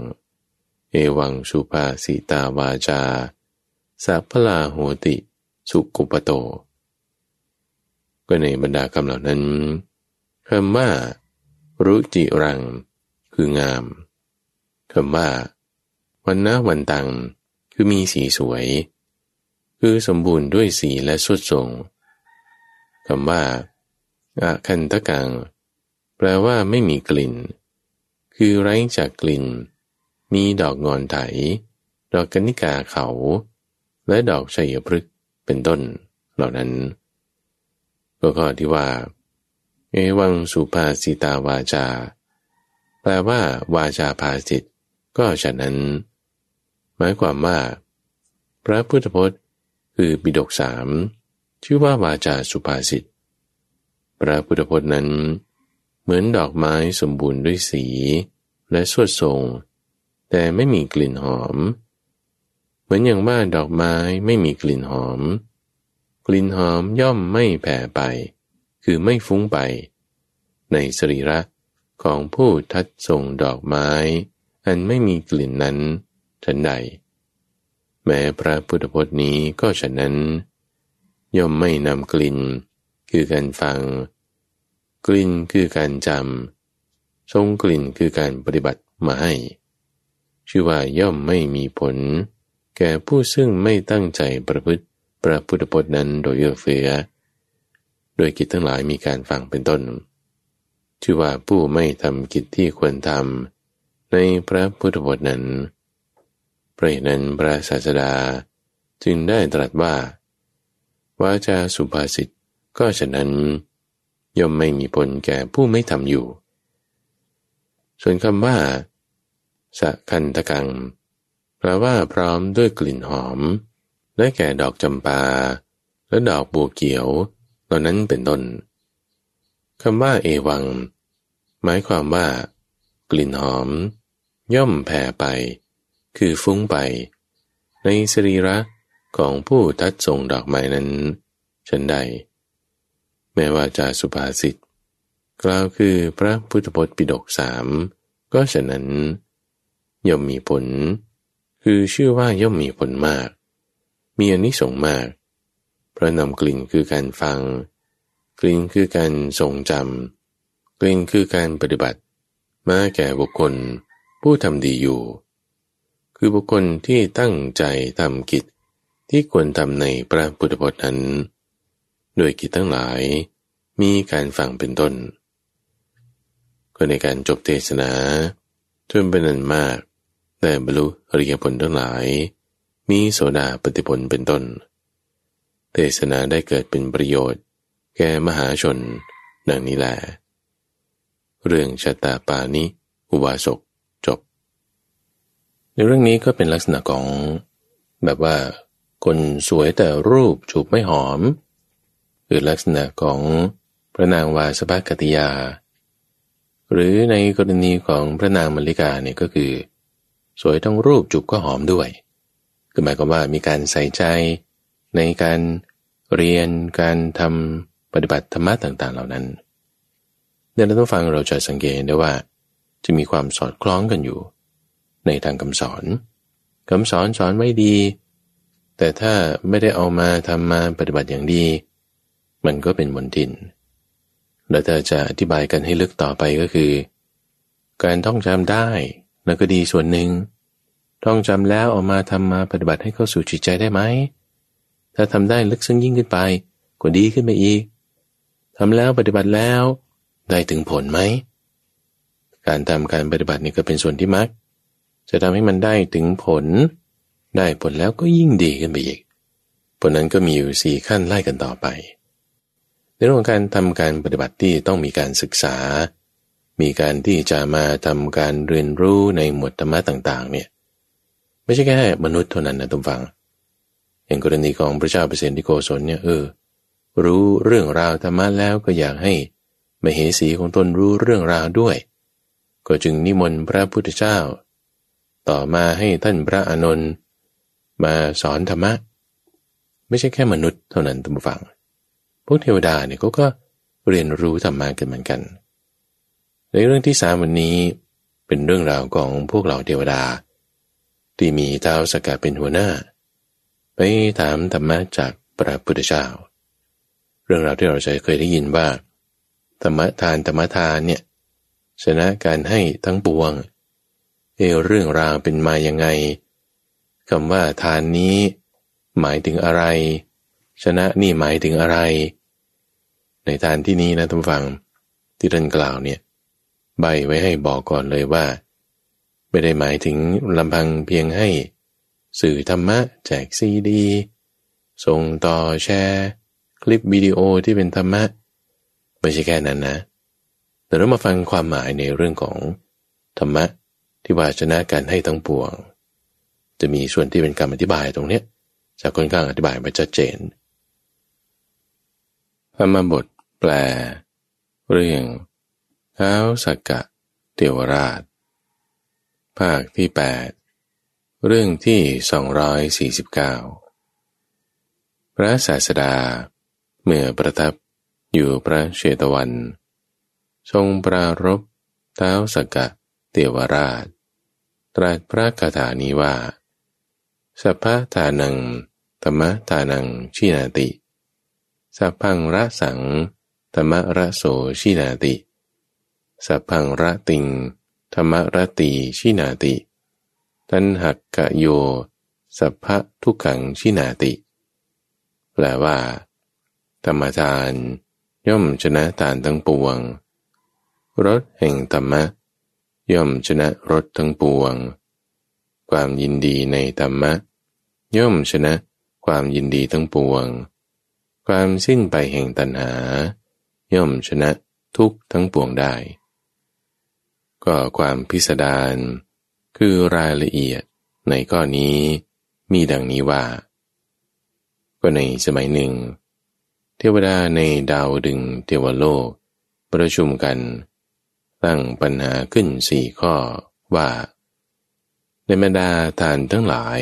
เอวังสุภาสีตาวาจาสัพพลาโหติ สุกุปโต ก็ในบรรดาคำเหล่านั้นคำว่ารุจิรัง คืองามคำว่า วันนะวันตัง คือมีสีสวย คือสมบูรณ์ด้วยสีและสุดทรงคำว่าอาคันตะกัง แปลว่าไม่มีกลิ่น คือไร้จากกลิ่น มีดอกงอนไถ ดอกกนิกาเขา และดอกชัยพฤกษ์เป็นต้นเหล่านั้น ก็ข้อที่ว่า เอวังสุภาสิตาวาจา แปลว่าวาจาภาสิตก็ฉะนั้น หมายความว่า พระพุทธพจน์ คือปิดกสามชื่อว่าวาจาสุภาษิตพระพุทธพจน์นั้น เหมือนดอกไม้สมบูรณ์ด้วยสี และสวดทรง แต่ไม่มีกลิ่นหอม เหมือนอย่างว่าดอกไม้ไม่มีกลิ่นหอม กลิ่นหอมย่อมไม่แผ่ไป คือไม่ฟุ้งไป ในสรีระของผู้ทัดส่งดอกไม้ อันไม่มีกลิ่นนั้นฉันใด แม้พระพุทธพจน์นี้ก็ฉะนั้น ย่อมไม่นำกลิ่น คือการฟัง กลิ่นคือการจำทรงกลิ่นคือการปฏิบัติมาให้ ชื่อว่าย่อมไม่มีผล แก่ผู้ซึ่งไม่ตั้งใจประพฤติพระพุทธพจน์นั้นโดยเอื้อเฟื้อ โดยกิจทั้งหลายมีการฟังเป็นต้น ชื่อว่าผู้ไม่ทำกิจที่ควรทำในพระพุทธพจน์นั้น พระนั้นพระศาสดาจึงได้ตรัสว่า วาจะสุภาษิตก็ฉะนั้นย่อมไม่มีผลแก่ผู้ไม่ทำอยู่ ส่วนคำว่าสะคันตะกัง แปลว่าพร้อมด้วยกลิ่นหอม ได้แก่ดอกจำปา และดอกบัวเขียว เหล่านั้นเป็นต้นคำว่าเอวัง หมายความว่า กลิ่นหอม ย่อมแผ่ไป คือฟุ้งไป ในสรีระของผู้ทัดส่งดอกไม้นั้นฉันใด แม้ว่าจะสุภาษิตกล่าวคือพระพุทธพจน์ปิฎกสามก็ฉะนั้น ย่อมมีผล คือชื่อว่าย่อมมีผลมาก มีอนิสงส์มาก เพราะนำกลิ่นคือการฟัง กลิ่นคือการทรงจำกลิ่นคือการปฏิบัติ มาแก่บุคคล ผู้ทำดีอยู่ คือบุคคลที่ตั้งใจทำกิจที่ควรทำในพระพุทธพจน์นั้น โดยกิจทั้งหลายมีการฟังเป็นต้นก็ในการจบเทศนาจนเป็นนันมากแต่บรรลุอริยผลทั้งหลาย มีโสดาปฏิผลเป็นต้น เทศนาได้เกิดเป็นประโยชน์ แก่มหาชนดังนี้แหละเรื่องชะตาปานิ อุบาสก ในเรื่องนี้ก็เป็นลักษณะของแบบว่า คนสวยแต่รูปจูบไม่หอม หรือลักษณะของพระนางวาสภกติยา หรือในกรณีของพระนางมลิกาเนี่ยก็คือ สวยทั้งรูปจูบก็หอมด้วยคือหมายความว่ามีการใส่ใจในการเรียนการทำปฏิบัติธรรมะต่าง ๆ เหล่านั้นเนี่ยเราต้องฟังเราจะสังเกตได้ว่า จะมีความสอดคล้องกันอยู่ ในทางคำสอนคำสอนสอนไม่ดี แต่ถ้าไม่ได้เอามาทำมาปฏิบัติอย่างดี มันก็เป็นมนทินเราจะอธิบายกันให้ลึกต่อไปก็คือ การท่องจำได้แล้วก็ดีส่วนหนึ่ง ท่องจำแล้วออกมาทำมาปฏิบัติให้เข้าสู่จิตใจได้ไหม ถ้าทำได้ลึกซึ้งยิ่งขึ้นไปก็ดีขึ้นไปอีกทำแล้วปฏิบัติแล้วได้ถึงผลไหม การทำการปฏิบัตินี่ก็เป็นส่วนที่มัก จะทำให้มันได้ถึงผล ได้ผลแล้วก็ยิ่งดีขึ้นไปอีก ผลนั้นก็มีอยู่สี่ขั้นไล่กันต่อไป ในเรื่องการทำการปฏิบัติที่ต้องมีการศึกษา มีการที่จะมาทำการเรียนรู้ในหมวดธรรมะต่าง ๆ เนี่ย ไม่ใช่แค่มนุษย์เท่านั้นนะทุกฝัง อย่างกรณีของพระเจ้าเปรตที่โกศลเนี่ยเออ รู้เรื่องราวธรรมะแล้วก็อยากให้มเหสีของตนรู้เรื่องราวด้วย ก็จึงนิมนต์พระพุทธเจ้า ต่อมาให้ท่านพระอานนท์มาสอนธรรมะ ไม่ใช่แค่มนุษย์เท่านั้นทุกฝัง พวกเทวดาเนี่ยก็ก็เรียนรู้ธรรมะกันเหมือนกัน ในเรื่องที่สามวันนี้เป็นเรื่องราวของพวกเราเทวดา ที่มีเท้าสกัดเป็นหัวหน้า ไปถามธรรมะจากพระพุทธเจ้า เรื่องราวที่เราเคยได้ยินว่าธรรมทานธรรมทานเนี่ยชนะการให้ทั้งปวง เอเรื่องราวเป็นมาอยังไงคำว่าทานนี้ หมายถึงอะไร ชนะนี่หมายถึงอะไร ในทานที่นี้นะท่านฟังที่ท่านกล่าวเนี่ยใบไว้ให้บอกก่อนเลยว่า ไม่ได้หมายถึงลำพังเพียงให้ สื่อธรรมะ แจกซีดี ส่งต่อแชร์ คลิปวิดีโอที่เป็นธรรมะ ไม่ใช่แค่นั้นนะ แต่เรามาฟังความหมายในเรื่องของธรรมะ ที่ว่าชนะการให้ทั้งปวง จะมีส่วนที่เป็นการอธิบายตรงเนี้ยจากคนข้างอธิบายมาชัดเจนธรรมบทแปล เรื่องเท้าสักกะเทวราช ภาคที่ 8 เรื่องที่ 249พพระศาสดา เมื่อประทับอยู่พระเชตวัน ทรงปรารบเท้าสกกะเทวราช ตรัสพระคาถานี้ว่า สัพพะทานังธรรมทานังชินาติ สัพพังระสังธรรมระโสชินาติ สัพพังระติงธรรมระตีชินาติ ตันหักกะโย สัพพะทุกขังชินาติ แปลว่า ธรรมทาน ย่อมชนะทานทั้งปวงรถแห่งธรรมะ ย่อมชนะรถทั้งปวง ความยินดีในธรรมะ ย่อมชนะความยินดีทั้งปวง ความสิ้นไปแห่งตัณหา ย่อมชนะทุกทั้งปวงได้ ก็ความพิสดารคือรายละเอียดในข้อนี้มีดังนี้ว่า ก็ในสมัยหนึ่ง เทวดาในดาวดึงเทวโลก ประชุมกัน ตั้งปัญหาขึ้นสี่ข้อว่าในบรรดาทานทั้งหลาย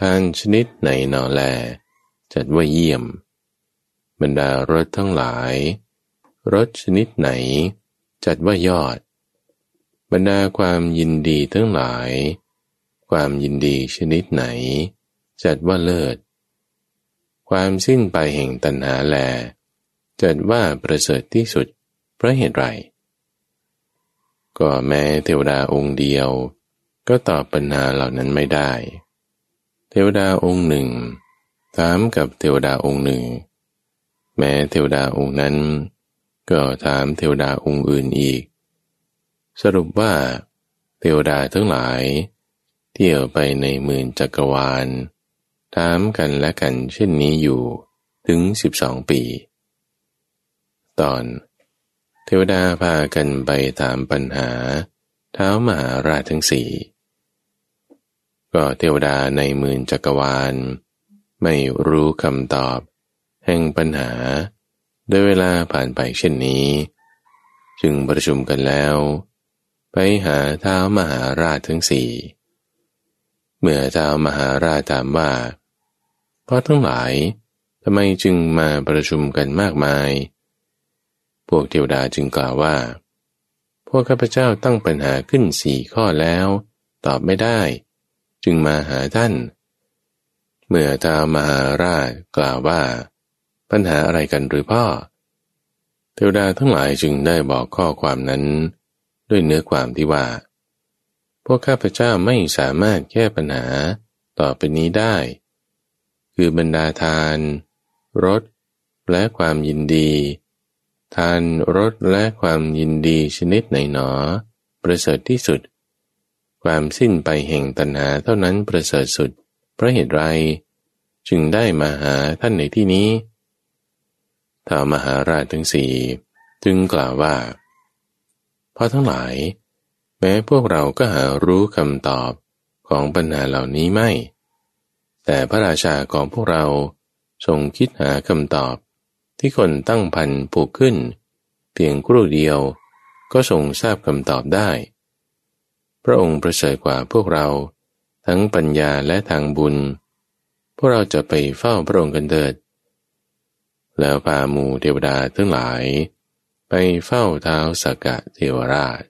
ทานชนิดไหนนอแล จัดว่าเยี่ยม บรรดารสทั้งหลาย รสชนิดไหน จัดว่ายอด บรรดาความยินดีทั้งหลาย ความยินดีชนิดไหน จัดว่าเลิศ ความสิ้นไปแห่งตัณหาแล จัดว่าประเสริฐที่สุดเพราะเหตุไร ก็แม้เทวดาองค์เดียว ก็ตอบปัญหาเหล่านั้นไม่ได้ เทวดาองค์หนึ่ง ถามกับเทวดาองค์หนึ่ง แม้เทวดาองค์นั้น ก็ถามเทวดาองค์อื่นอีก สรุปว่า เทวดาทั้งหลาย เที่ยวไปในหมื่นจักรวาล ถามกันและกันเช่นนี้อยู่ถึงสิบสองปี ตอน เทวดาพากันไปถามปัญหา เท้ามหาราชทั้งสี่ก็เทวดาในหมื่นจักรวาล ไม่รู้คำตอบ แห่งปัญหาโดยเวลาผ่านไปเช่นนี้ จึงประชุมกันแล้ว ไปหาเท้ามหาราชทั้งสี่เมื่อเท้ามหาราชถามว่าเพราะทั้งหลายทำไมจึงมาประชุมกันมากมาย พวกเทวดาจึงกล่าวว่า พวกข้าพเจ้าตั้งปัญหาขึ้นสี่ข้อแล้ว ตอบไม่ได้ จึงมาหาท่าน เมื่อท้ามหาราชกล่าวว่า ปัญหาอะไรกันหรือพ่อ เทวดาทั้งหลายจึงได้บอกข้อความนั้น ด้วยเนื้อความที่ว่า พวกข้าพเจ้าไม่สามารถแก้ปัญหาต่อไปนี้ได้ คือบรรดาทานรสและความยินดี ทานรสและความยินดีชนิดไหนหนอ ประเสริฐที่สุด ความสิ้นไปแห่งตัณหาเท่านั้นประเสริฐสุด เพราะเหตุไร จึงได้มาหาท่านในที่นี้ท้าวมหาราชทั้งสี่จึงกล่าวว่าพอทั้งหลาย แม้พวกเราก็หารู้คำตอบของปัญหาเหล่านี้ไม่ แต่พระราชาของพวกเราทรงคิดหาคำตอบ ที่คนตั้งพันผูกขึ้น เพียงครู่เดียวก็ทรงทราบคำตอบได้ พระองค์ประเสริฐกว่าพวกเรา ทั้งปัญญาและทางบุญ พวกเราจะไปเฝ้าพระองค์กันเถิด แล้วพาหมู่เทวดาทั้งหลาย ไปเฝ้าเท้าสกะเทวราช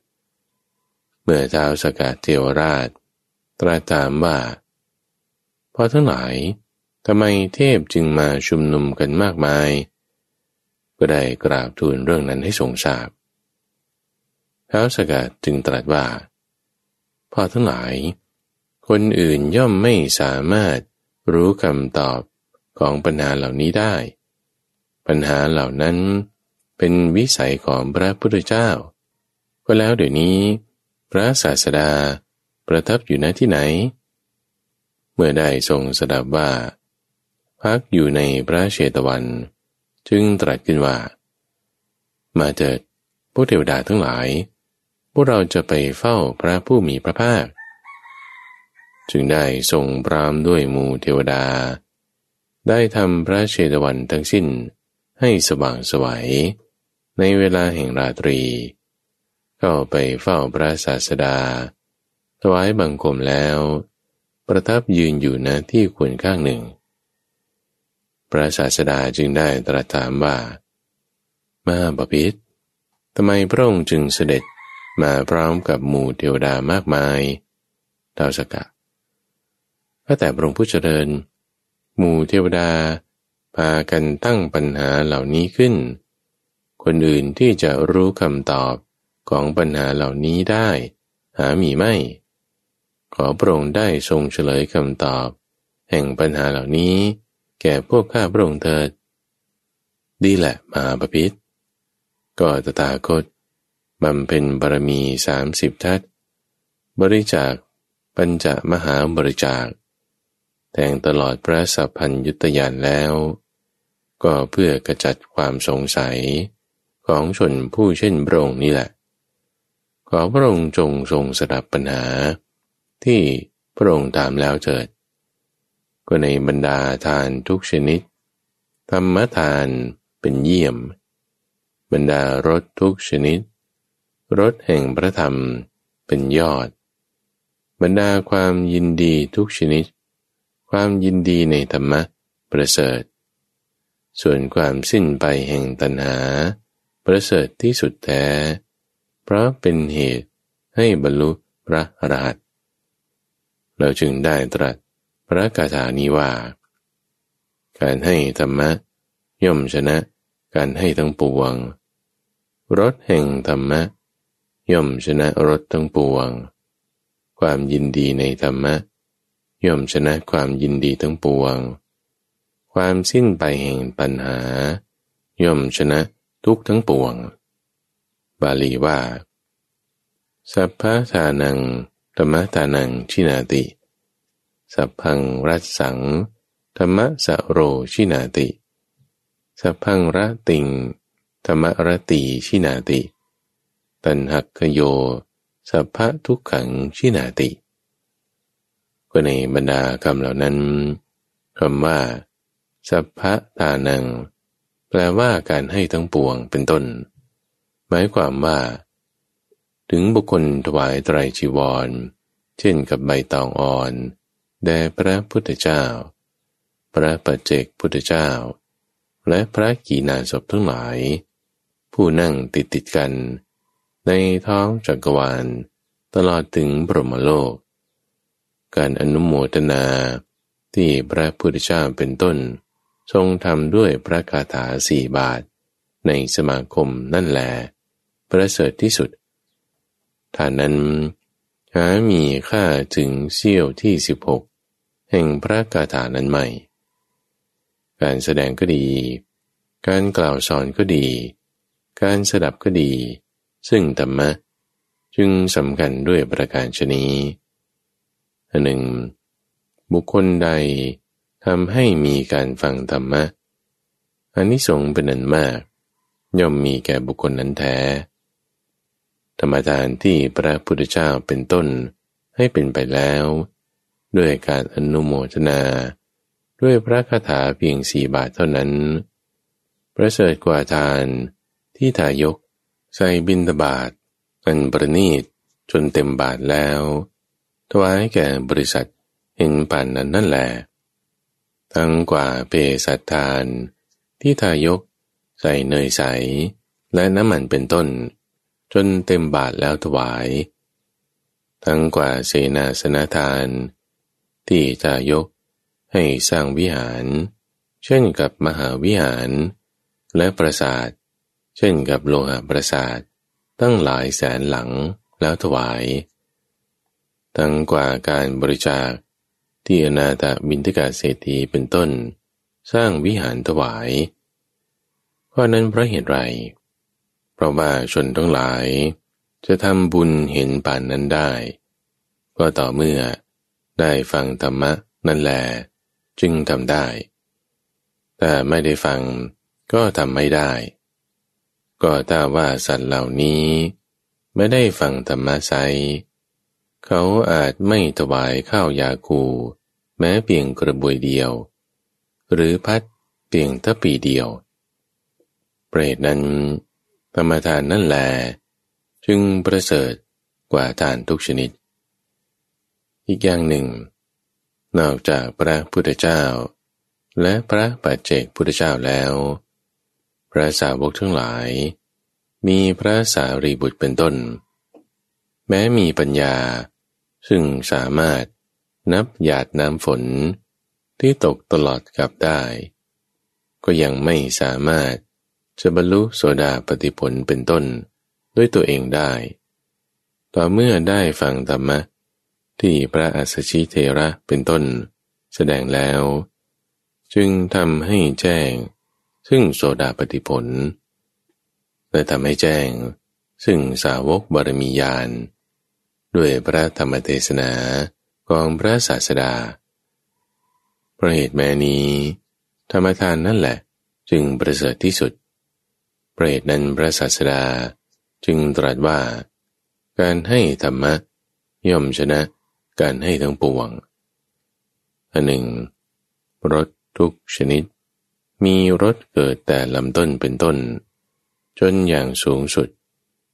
เมื่อเท้าสกกะเทวราช ตรัสถามว่าพอทั้งหลายทำไมเทพจึงมาชุมนุมกันมากมาย ก็ได้กราบทูลเรื่องนั้นให้ทรงทราบท้าวสกัดจึงตรัสว่า พ่อทั้งหลาย คนอื่นย่อมไม่สามารถรู้คำตอบของปัญหาเหล่านี้ได้ ปัญหาเหล่านั้นเป็นวิสัยของพระพุทธเจ้า ก็แล้วเดี๋ยวนี้ พระศาสดาประทับอยู่ณที่ไหน เมื่อได้ทรงสดับว่า พักอยู่ในพระเชตวัน จึงตรัสขึ้นว่า มาเถิดพวกเทวดาทั้งหลาย พวกเราจะไปเฝ้าพระผู้มีพระภาค จึงได้ทรงปรามด้วยมูเทวดา ได้ทำพระเชตวันทั้งสิ้นให้สว่างสวัย ในเวลาแห่งราตรีเข้าไปเฝ้าพระศาสดา ถวายบังคมแล้ว ประทับยืนอยู่ณที่ควรข้างหนึ่ง พระศาสดาจึงได้ตรัสถามว่า มาบพิษทำไมพระองค์จึงเสด็จมาพร้อมกับหมู่เทวดามากมายดาวสกะก็แต่พระองค์ผู้เจริญ หมู่เทวดาพากันตั้งปัญหาเหล่านี้ขึ้น คนอื่นที่จะรู้คำตอบของปัญหาเหล่านี้ได้ หามีไม่ ขอพระองค์ได้ทรงเฉลยคำตอบ แห่งปัญหาเหล่านี้ แก่พวกข้าพระองค์เถิด ดีแหละมาปพิษก็ตถาคตบำเพ็ญบารมีสามสิบทัศ บริจาคปัญจมหาบริจาค แต่งตลอดพระสัพพัญยุตยานแล้ว ก็เพื่อกระจัดความสงสัยของชนผู้เช่นพระองค์นี่แหละ ขอพระองค์จงทรงสดับปัญหา ที่พระองค์ตามแล้วเจิด ก็ในบรรดาทานทุกชนิด ธรรมทานเป็นเยี่ยม บรรดารสทุกชนิดรสแห่งพระธรรมเป็นยอด บรรดาความยินดีทุกชนิด ความยินดีในธรรมะประเสริฐ ส่วนความสิ้นไปแห่งตัณหา ประเสริฐที่สุดแท้ เพราะเป็นเหตุให้บรรลุพระอรหันต์เราจึงได้ตรัส พระกาถานี้ว่า การให้ธรรมะ ย่อมชนะ การให้ทั้งปวงรสแห่งธรรมะ ย่อมชนะรสทั้งปวง ความยินดีในธรรมะ ย่อมชนะความยินดีทั้งปวง ความสิ้นไปแห่งปัญหา ย่อมชนะทุกทั้งปวง บาลีว่า สัพพะทานังธรรมทานังชินาติ สัพพังรัสสัง ธรรมสโรชินาติ สัพพังระติง ธรรมรตีชินาติ ตันหักโย สัพพะทุกขังชินาติ ก็ในบรรดาคำเหล่านั้นคำว่า สัพพะทานัง แปลว่าการให้ทั้งปวงเป็นต้น หมายความว่า ถึงบุคคลถวายไตรจีวร เช่นกับใบตองอ่อน แด่พระพุทธเจ้า พระปัจเจกพุทธเจ้า และพระกีนาศพทั้งหลาย ผู้นั่งติดติดกัน ในท้องจักรวาล ตลอดถึงบรมโลก การอนุโมทนาที่พระพุทธเจ้าเป็นต้น ทรงทำด้วยพระคาถาสี่บาท ในสมาคมนั่นแหลประเสริฐที่สุดท่านั้นหามีค่าถึงเสี้ยวที่สิบหก แห่งพระคาถานั้นใหม่ การแสดงก็ดี การกล่าวสอนก็ดี การสดับก็ดี ซึ่งธรรมะ จึงสำคัญด้วยประการชนีอันหนึ่ง บุคคลใดทำให้มีการฟังธรรมะอันนี้สงเป็นอันมาก ย่อมมีแก่บุคคลนั้นแท้ ธรรมทานที่พระพุทธเจ้าเป็นต้นให้เป็นไปแล้ว ด้วยการอนุโมทนา ด้วยพระคาถาเพียงสี่บาทเท่านั้น ประเสริฐกว่าทานที่ทายกใส่บินตบาทอันประณีตจนเต็มบาทแล้วถวายแก่บริษัทเห็นป่านนั้นนั่นแหละทั้งกว่าเปสัตทาน ที่ทายก ใส่เนยใส และน้ำมันเป็นต้น จนเต็มบาทแล้วถวาย ทั้งกว่าเสนาสนาทาน ที่ทายกให้สร้างวิหาร เช่นกับมหาวิหาร และปราสาท เช่นกับโลหะประสาท ตั้งหลายแสนหลังแล้วถวายตั้งกว่าการบริจาคที่อนาถบินทกาเศรษฐีเป็นต้น สร้างวิหารถวายเพราะนั้นเพราะเหตุไร เพราะว่าชนทั้งหลาย จะทำบุญเห็นป่านนั้นได้ ก็ต่อเมื่อ ได้ฟังธรรมะนั่นแหละจึงทำได้ แต่ไม่ได้ฟังก็ทำไม่ได้ ก็ถ้าว่าสัตว์เหล่านี้ ไม่ได้ฟังธรรมะไซเขาอาจไม่ถวายข้าวยาคู แม้เพียงกระบวยเดียว หรือพัดเพียงทปีเดียว เปรตนั้นธรรมทานนั่นแหลจึงประเสริฐกว่าทานทุกชนิด อีกอย่างหนึ่ง นอกจากพระพุทธเจ้า และพระปัจเจกพุทธเจ้าแล้ว พระสาวกทั้งหลาย มีพระสารีบุตรเป็นต้น แม้มีปัญญา ซึ่งสามารถนับหยาดน้ำฝนที่ตกตลอดกับได้ ก็ยังไม่สามารถจะบรรลุโสดาปฏิผลเป็นต้นด้วยตัวเองได้ ต่อเมื่อได้ฟังธรรมะ ที่พระอัสชิเทระเป็นต้นแสดงแล้ว จึงทำให้แจ้ง ซึ่งโสดาปฏิผล และทำให้แจ้ง ซึ่งสาวกบารมียาน ด้วยพระธรรมเทศนากองพระศาสดาพระเหตุแม้นี้ ธรรมทานนั่นแหละ จึงประเสริฐที่สุดพระเหตุนั้นพระศาสดาจึงตรัสว่า การให้ธรรมะย่อมชนะ การให้ทั้งปวง อันหนึ่งรถทุกชนิด มีรถเกิดแต่ลำต้นเป็นต้น จนอย่างสูงสุด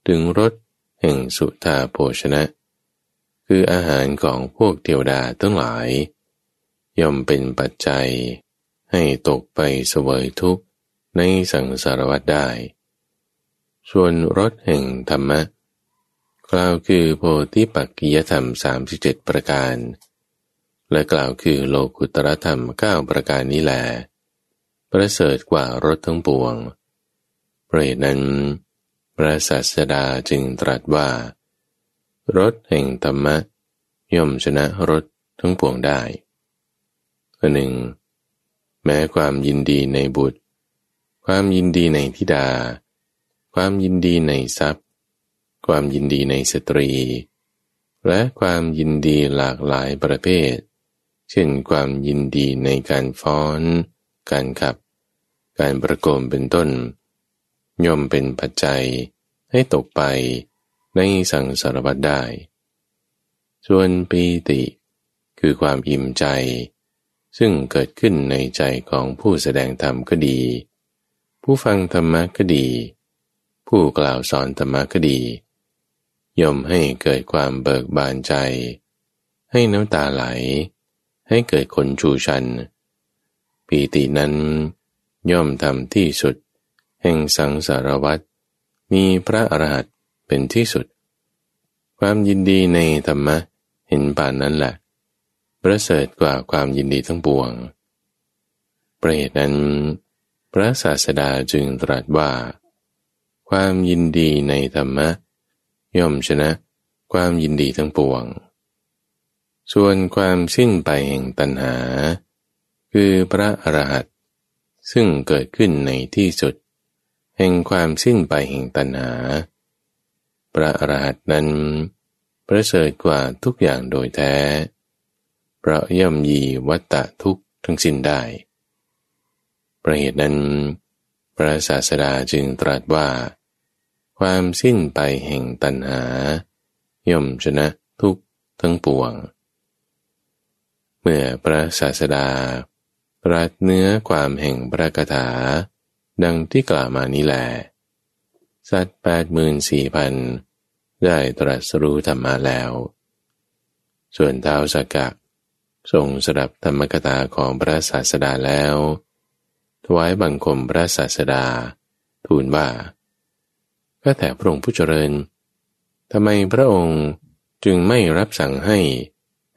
ถึงรถแห่งสุธาโภชนะ คืออาหารของพวกเทวดาทั้งหลาย ย่อมเป็นปัจจัย ให้ตกไปเสวยทุกข์ในสังสารวัฏได้ ส่วนรถแห่งธรรมะ กล่าวคือโพธิปักกิยธรรม 37 ประการ และกล่าวคือโลกุตรธรรม 9 ประการนี้แหลประเสริฐกว่ารถทั้งปวง เพราะนั้น พระศาสดาจึงตรัสว่า รถแห่งธรรมะ ย่อมชนะรถทั้งปวงได้อันหนึ่ง แม้ความยินดีในบุตร ความยินดีในธิดา ความยินดีในทรัพย์ ความยินดีในสตรี และความยินดีหลากหลายประเภท เช่นความยินดีในการฟ้อน การขับ การประโคมเป็นต้น ย่อมเป็นปัจจัยให้ตกไปในสังสารวัฏได้ ส่วนปีติคือความอิ่มใจ ซึ่งเกิดขึ้นในใจของผู้แสดงธรรมก็ดี ผู้ฟังธรรมะก็ดี ผู้กล่าวสอนธรรมะก็ดี ย่อมให้เกิดความเบิกบานใจ ให้น้ำตาไหล ให้เกิดคนชูชัน ปีตินั้น ย่อมทำที่สุด แห่งสังสารวัตมีพระอรหันต์เป็นที่สุด ความยินดีในธรรมะเห็นป่านนั้นแหละ ประเสริฐกว่าความยินดีทั้งปวง ประเหตุนั้น พระศาสดาจึงตรัสว่า ความยินดีในธรรมะ ย่อมชนะความยินดีทั้งปวง ส่วนความสิ้นไปแห่งตัณหา คือพระอรหันต์ซึ่งเกิดขึ้นในที่สุด แห่งความสิ้นไปแห่งตัณหา พระอรหันต์นั้นประเสริฐกว่าทุกอย่างโดยแท้ เพราะย่อมยีวัตตะทุกทั้งสิ้นได้ประเหตุนั้น พระศาสดาจึงตรัสว่า ความสิ้นไปแห่งตัณหา ย่อมชนะทุกทั้งปวง เมื่อพระศาสดาปรัสเนื้อความแห่งพระคาถา ดังที่กล่าวมานี้แล สัตว์แปดหมื่นสี่พันได้ตรัสรู้ธรรมาแล้ว ส่วนเท้าสกกะทรงสดับธรรมกถาของพระศาสดาแล้ว ถวายบังคมพระศาสดา ทูลว่า ก็แต่พระองค์ผู้เจริญทำไมพระองค์จึงไม่รับสั่งให้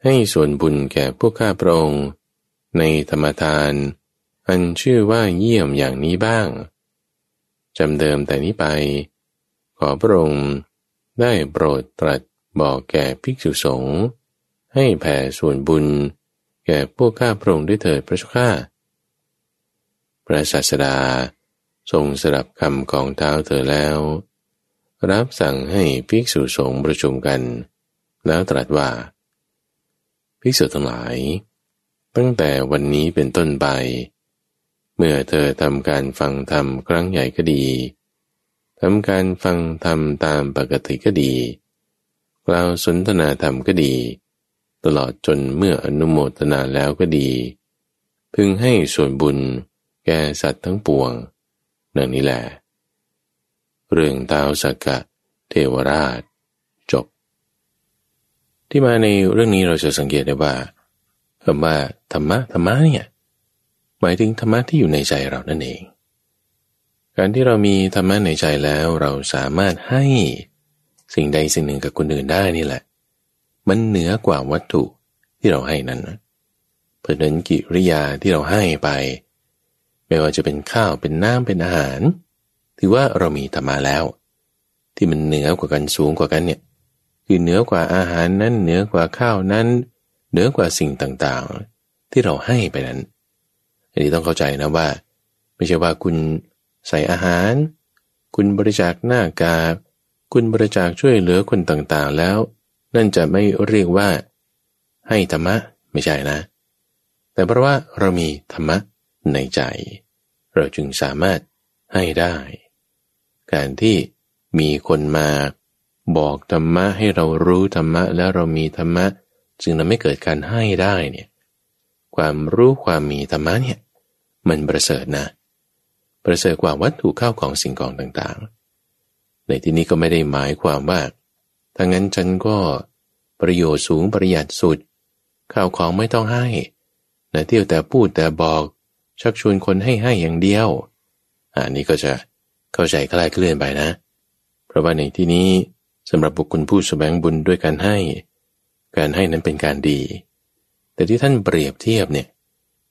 ให้ส่วนบุญแก่พวกข้าพระองค์ ในธรรมทาน อันชื่อว่าเยี่ยมอย่างนี้บ้างจำเดิมแต่นี้ไป ขอพระองค์ได้โปรดตรัสบอกแก่ภิกษุสงฆ์ให้แผ่ส่วนบุญ แก่พวกข้าพระองค์ด้วยเถิดพระเจ้าข้าพระศาสดาทรงสดับคำของเท้าเธอแล้ว รับสั่งให้ภิกษุสงฆ์ประชุมกัน แล้วตรัสว่า ภิกษุทั้งหลาย ตั้งแต่วันนี้เป็นต้นไป เมื่อเธอทำการฟังธรรมครั้งใหญ่ก็ดีทำการฟังธรรมตามปกติก็ดีกล่าวสนทนาธรรมก็ดี ตลอดจนเมื่ออนุโมทนาแล้วก็ดี พึงให้ส่วนบุญแก่สัตว์ทั้งปวงนั่นนี้แหละ เรื่องเท้าสักกะ เทวราช จบ ที่มาในเรื่องนี้เราจะสังเกตได้ว่าคำว่าธรรมะธรรมะเนี่ยหมายถึงธรรมะที่อยู่ในใจเรานั่นเอง การที่เรามีธรรมะในใจแล้วเราสามารถให้สิ่งใดสิ่งหนึ่งกับคนอื่นได้นี่แหละ มันเหนือกว่าวัตถุที่เราให้นั้นเพราะนั้นกิริยาที่เราให้ไป ไม่ว่าจะเป็นข้าวเป็นน้ำเป็นอาหาร ถือว่าเรามีธรรมะแล้ว ที่มันเหนือกว่ากันสูงกว่ากันเนี่ยคือเหนือกว่าอาหารนั้นเหนือกว่าข้าวนั้น เหนือกว่าสิ่งต่างๆ ที่เราให้ไปนั้นอันนี้ต้องเข้าใจนะว่า ไม่ใช่ว่าคุณใส่อาหาร คุณบริจาคหน้ากากคุณบริจาคช่วยเหลือคนต่างๆแล้ว นั่นจะไม่เรียกว่า ให้ธรรมะไม่ใช่นะ แต่เพราะว่าเรามีธรรมะในใจ เราจึงสามารถให้ได้ การที่มีคนมาบอกธรรมะให้เรารู้ธรรมะแล้วเรามีธรรมะ จึงทำให้เกิดการให้ได้เนี่ยความรู้ความมีธรรมะเนี่ยมันประเสริฐนะ ประเสริฐกว่าวัตถุข้าวของสิ่งของต่างๆ ในที่นี้ก็ไม่ได้หมายความว่าถ้างั้นฉันก็ประโยชน์สูงประหยัดสุด ข้าวของไม่ต้องให้นะเที่ยวแต่พูดแต่บอกชักชวนคนให้ให้อย่างเดียวอันนี้ก็จะ เข้าใจคลายเคลื่อนไปนะ เพราะว่าในที่นี้สำหรับบุคคลผู้สแสวงบุญด้วยการให้ การให้นั้นเป็นการดี แต่ที่ท่านเปรียบเทียบเนี่ย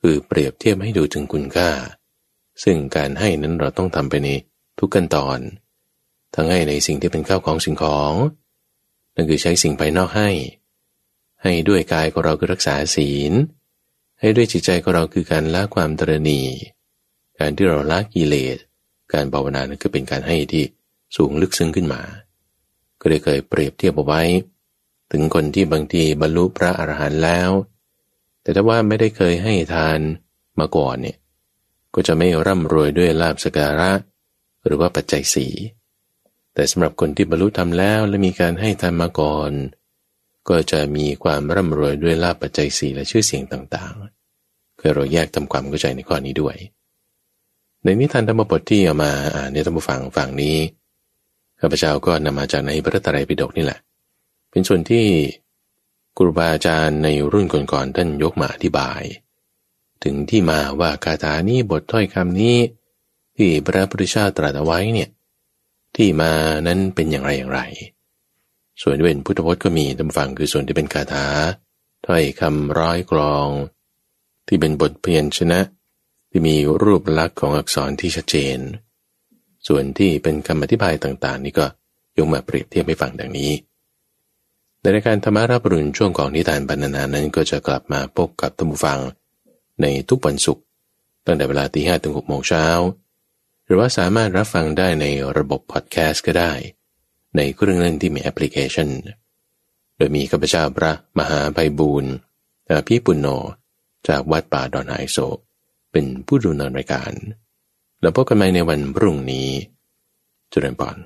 คือเปรียบเทียบให้ดูถึงคุณค่า ซึ่งการให้นั้นเราต้องทำไปในทุกขั้นตอน ทั้งให้ในสิ่งที่เป็นข้าวของสิ่งของนั่นคือใช้สิ่งภายนอกให้ ให้ด้วยกายของเราคือรักษาศีล ให้ด้วยจิตใจของเราคือการละความตรณี การที่เราละกิเลส การภาวนานั้นก็เป็นการให้ที่สูงลึกซึ้งขึ้นมา ก็ได้เคยเปรียบเทียบเอาไว้ ถึงคนที่บางทีบรรลุพระอรหันต์แล้ว แต่ถ้าว่าไม่ได้เคยให้ทานมาก่อนเนี่ยก็จะไม่ร่ำรวยด้วยลาบสการะ หรือว่าปัจจัยสีแต่สำหรับคนที่บรรลุธรรมแล้วและมีการให้ทานมาก่อน ก็จะมีความร่ำรวยด้วยลาบปัจจัยสีและชื่อเสียงต่างๆคือเราแยกทำความเข้าใจในข้อนี้ด้วย ในนิทานธรรมบทที่เอามาอ่านในธรรมฟังฝั่งนี้ข้าพเจ้าก็นำมาจากในพระตรัยปิฎกนี่แหละ เป็นส่วนที่ครูบาอาจารย์ในรุ่นก่อนๆท่านยกมาอธิบาย ถึงที่มาว่าคาถานี้บทถ้อยคำนี้ ที่พระพุทธเจ้าตรัสเอาไว้เนี่ยที่มานั้นเป็นอย่างไรอย่างไร ส่วนที่เป็นพุทธพจน์ก็มีตำฟังคือส่วนที่เป็นคาถาถ้อยคำร้อยกรอง ที่เป็นบทพยัญชนะ ที่มีรูปลักษณ์ของอักษรที่ชัดเจน ส่วนที่เป็นคำอธิบายต่างๆ นี่ก็ยกมาเปรียบเทียบให้ฟังดังนี้ ในรายการธรรมะรับอรุณช่วงของนิทานพรรณนานั้นก็จะกลับมาพบกับท่านผู้ฟัง ในทุกวันศุกร์ตั้งแต่เวลาตีห้ถึงหกโมงเช้า หรือว่าสามารถรับฟังได้ในระบบพอดแคสต์ก็ได้ ในเครื่องเล่นที่มีแอปพลิเคชัน โดยมีข้าพเจ้าพระมหาไพบูรณ์พี่ปุณโญจากวัดป่าดอนไฮโซ เป็นผู้ดูนรายการ แล้วพบกันใหม่ในวันพรุ่งนี้จุริญปอน